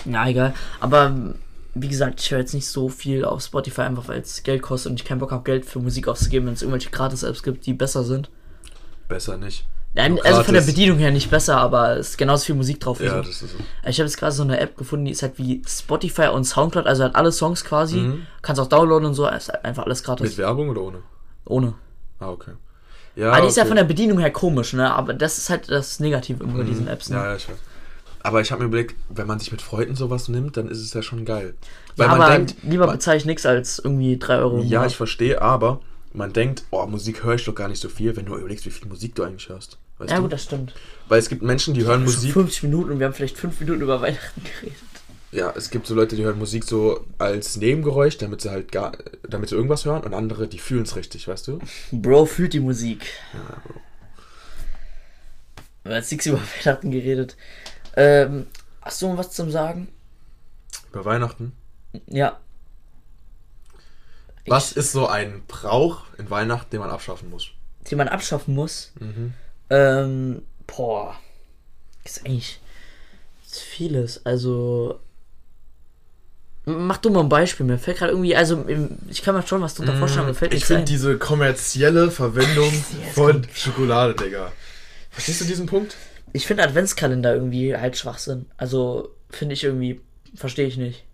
B: Ja, egal. Aber wie gesagt, ich höre jetzt nicht so viel auf Spotify, einfach weil es Geld kostet und ich keinen Bock habe, Geld für Musik auszugeben, wenn es irgendwelche Gratis-Apps gibt, die besser sind.
A: Besser nicht.
B: Nein,
A: Nur
B: also von der
A: gratis.
B: Bedienung her nicht besser, aber es ist genauso viel Musik drauf.
A: Ja,
B: so.
A: das ist so.
B: Ich habe jetzt gerade so eine App gefunden, die ist halt wie Spotify und Soundcloud, also hat alle Songs quasi.
A: Mhm.
B: Kannst auch downloaden und so, ist halt einfach alles gratis.
A: Mit Werbung oder ohne?
B: Ohne.
A: Ah, okay. Ja,
B: Aber die ist ja
A: okay.
B: von der Bedienung her komisch, ne? Aber das ist halt das Negative immer bei diesen Apps, ne?
A: Ja, ja, ich weiß. Aber ich habe mir überlegt, wenn man sich mit Freunden sowas nimmt, dann ist es ja schon geil. Weil
B: Ja,
A: man
B: aber
A: denkt,
B: lieber bezahle ich nichts als irgendwie 3 Euro.
A: ja, ich verstehe, aber man denkt, oh, Musik höre ich doch gar nicht so viel, wenn du überlegst, wie viel Musik du eigentlich hörst. Weißt
B: Ja,
A: du?
B: gut, das stimmt.
A: Weil es gibt Menschen, die hören Musik.
B: 50 Minuten und wir haben vielleicht 5 Minuten über Weihnachten geredet.
A: Ja, es gibt so Leute, die hören Musik so als Nebengeräusch, damit sie halt gar, damit sie irgendwas hören, und andere, die fühlen es richtig, weißt du?
B: Bro fühlt die Musik.
A: Ja, Bro.
B: Haben jetzt nichts über Weihnachten geredet. Ähm, hast du noch was zum Sagen?
A: Bei Weihnachten.
B: Ja.
A: Was ist so ein Brauch in Weihnachten, den man abschaffen muss?
B: Die man abschaffen muss?
A: Mhm.
B: Ähm, boah. Ist eigentlich ist vieles. Also. Mach du mal ein Beispiel. Mir fällt gerade irgendwie, also ich kann mir schon was drunter vorstellen, aber mir fällt
A: Ich finde diese kommerzielle Verwendung
B: Yes,
A: von Schokolade, Digga. Verstehst du diesen Punkt?
B: Ich finde Adventskalender irgendwie halt Schwachsinn. Also finde ich irgendwie, verstehe ich nicht.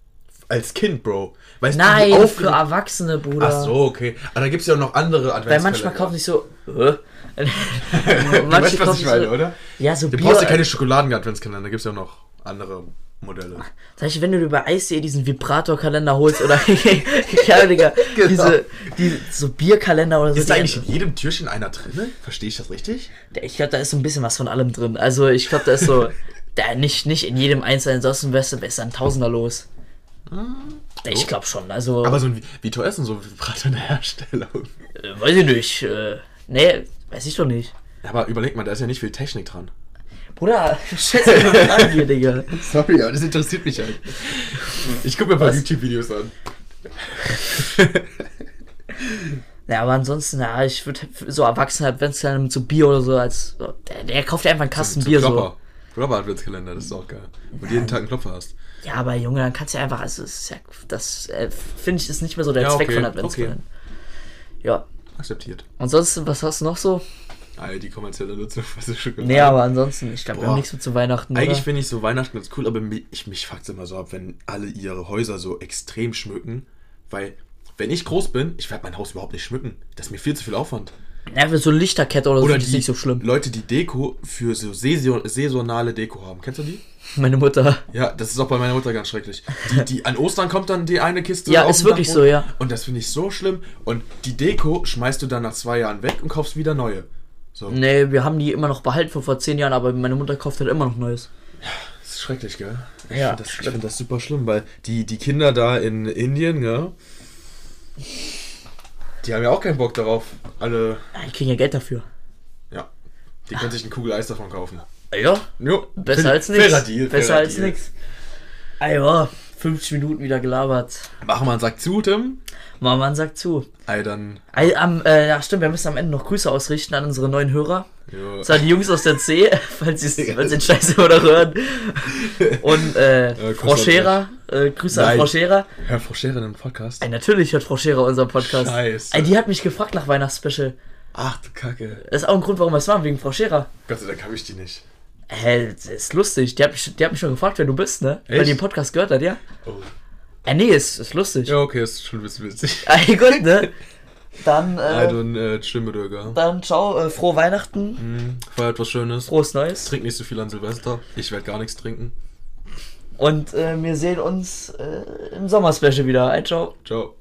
A: Als Kind, Bro. Weißt
B: Nein,
A: du,
B: für Erwachsene, Bruder.
A: Ach so, okay. Aber da gibt es ja auch noch andere
B: Weil
A: Adventskalender.
B: manchmal kaufen sich so. Äh?
A: du weißt, was ich meine,
B: so,
A: oder?
B: Ja, so
A: Du
B: Bier.
A: brauchst ja keine Schokoladen-Adventskalender, da gibt es ja auch noch andere Modelle.
B: Sag ich, wenn du dir bei Eis.de diesen Vibrator-Kalender holst oder. ja, Digga.
A: Genau.
B: Diese, diese. So Bierkalender oder so.
A: Ist da eigentlich in jedem Türchen einer drin? Verstehe ich das richtig?
B: Ich glaube, da ist so ein bisschen was von allem drin. Also, ich glaube, da ist so. da nicht, nicht in jedem einzelnen, sonst wär's wär's dann Tausender los. Ich glaube schon. Also.
A: Aber so ein, wie teuer ist denn so ein Vibrator in der Herstellung?
B: äh, weiß ich nicht. Äh, nee, weiß ich doch nicht.
A: Aber überleg mal, da ist ja nicht viel Technik dran.
B: Bruder, schätze mich mal an hier, Digga.
A: Sorry, aber das interessiert mich halt. Ich gucke mir ein paar
B: Was?
A: YouTube-Videos an.
B: Ja, aber ansonsten, ja, ich würde so Erwachsene Adventskalender mit so Bier oder so als. Der, der kauft ja einfach einen Kasten
A: Zum
B: Bier so.
A: Klopper. Klopper Adventskalender, das ist auch geil. Wo du jeden Tag einen Klopfer hast.
B: Ja, aber Junge, dann kannst du ja einfach, also ist ja, das äh, finde ich ist nicht mehr so der
A: Ja,
B: Zweck
A: okay,
B: von Adventskalendern. Ja,
A: Akzeptiert.
B: ansonsten, was hast du noch so?
A: All die kommerzielle Nutzung von so Schokolade.
B: Nee, aber ansonsten, ich glaube, wir haben nichts mehr zu Weihnachten.
A: Eigentlich finde ich so Weihnachten ganz cool, aber mi- ich, mich fuckt immer so ab, wenn alle ihre Häuser so extrem schmücken. Weil, wenn ich groß bin, ich werde mein Haus überhaupt nicht schmücken. Das ist mir viel zu viel Aufwand.
B: Ja, für so Lichterkette oder so
A: Oder
B: finde ich nicht so schlimm.
A: Leute, die Deko für so saison saisonale Deko haben. Kennst du die?
B: Meine Mutter.
A: Ja, das ist auch bei meiner Mutter ganz schrecklich. Die, die, an Ostern kommt dann die eine Kiste.
B: Ja, ist wirklich
A: Dachboden.
B: so, ja.
A: Und das finde ich so schlimm. Und die Deko schmeißt du dann nach zwei Jahren weg und kaufst wieder neue. So,
B: Nee, wir haben die immer noch behalten von vor zehn Jahren, aber meine Mutter kauft halt immer noch Neues.
A: das ist schrecklich, gell? Ich
B: Ja,
A: finde das, ich find das super schlimm, weil die, die Kinder da in Indien, gell? Die haben ja auch keinen Bock darauf. Alle,
B: Ja, die kriegen ja Geld dafür.
A: ja. Die können sich eine Kugel Eis davon kaufen.
B: Ja,
A: Jo,
B: besser als nichts. Besser als nichts. Ah ja, 50 Minuten wieder gelabert.
A: Machen wir einen Sack zu, Tim.
B: Mama sagt zu.
A: Ey, dann.
B: Ey, am, äh, ja, stimmt, wir müssen am Ende noch Grüße ausrichten an unsere neuen Hörer.
A: Jo.
B: Das waren die Jungs aus der C, falls sie den Scheiß immer noch hören. Und äh,
A: Grüße
B: Frau
A: an
B: Scherer, äh, Grüße an
A: Nein.
B: Frau Scherer.
A: Hört Frau Scherer den Podcast?
B: Ey, natürlich hört Frau Scherer unseren Podcast.
A: Scheiße.
B: Ey, die hat mich gefragt nach Weihnachtsspecial.
A: Ach du Kacke.
B: Das ist auch ein Grund, warum wir es machen, wegen Frau Scherer.
A: Gott sei Dank habe ich die nicht.
B: Hä, das ist lustig. Die hat, mich, die hat mich schon gefragt, wer du bist, ne? Weil
A: Echt?
B: die den Podcast gehört hat, ja?
A: Oh.
B: Äh, nee, ist, ist lustig.
A: Ja, okay, ist schon ein bisschen witzig.
B: Ey, gut, ne? Dann, äh,
A: also ein äh, Schlimmbürger.
B: Dann ciao, äh, frohe Weihnachten.
A: Mhm, feiert was Schönes.
B: Frohes Neues.
A: Trink nicht so viel an Silvester. Ich werde gar nichts trinken.
B: Und äh, wir sehen uns äh, im Sommerspecial wieder. Ein ciao.
A: Ciao.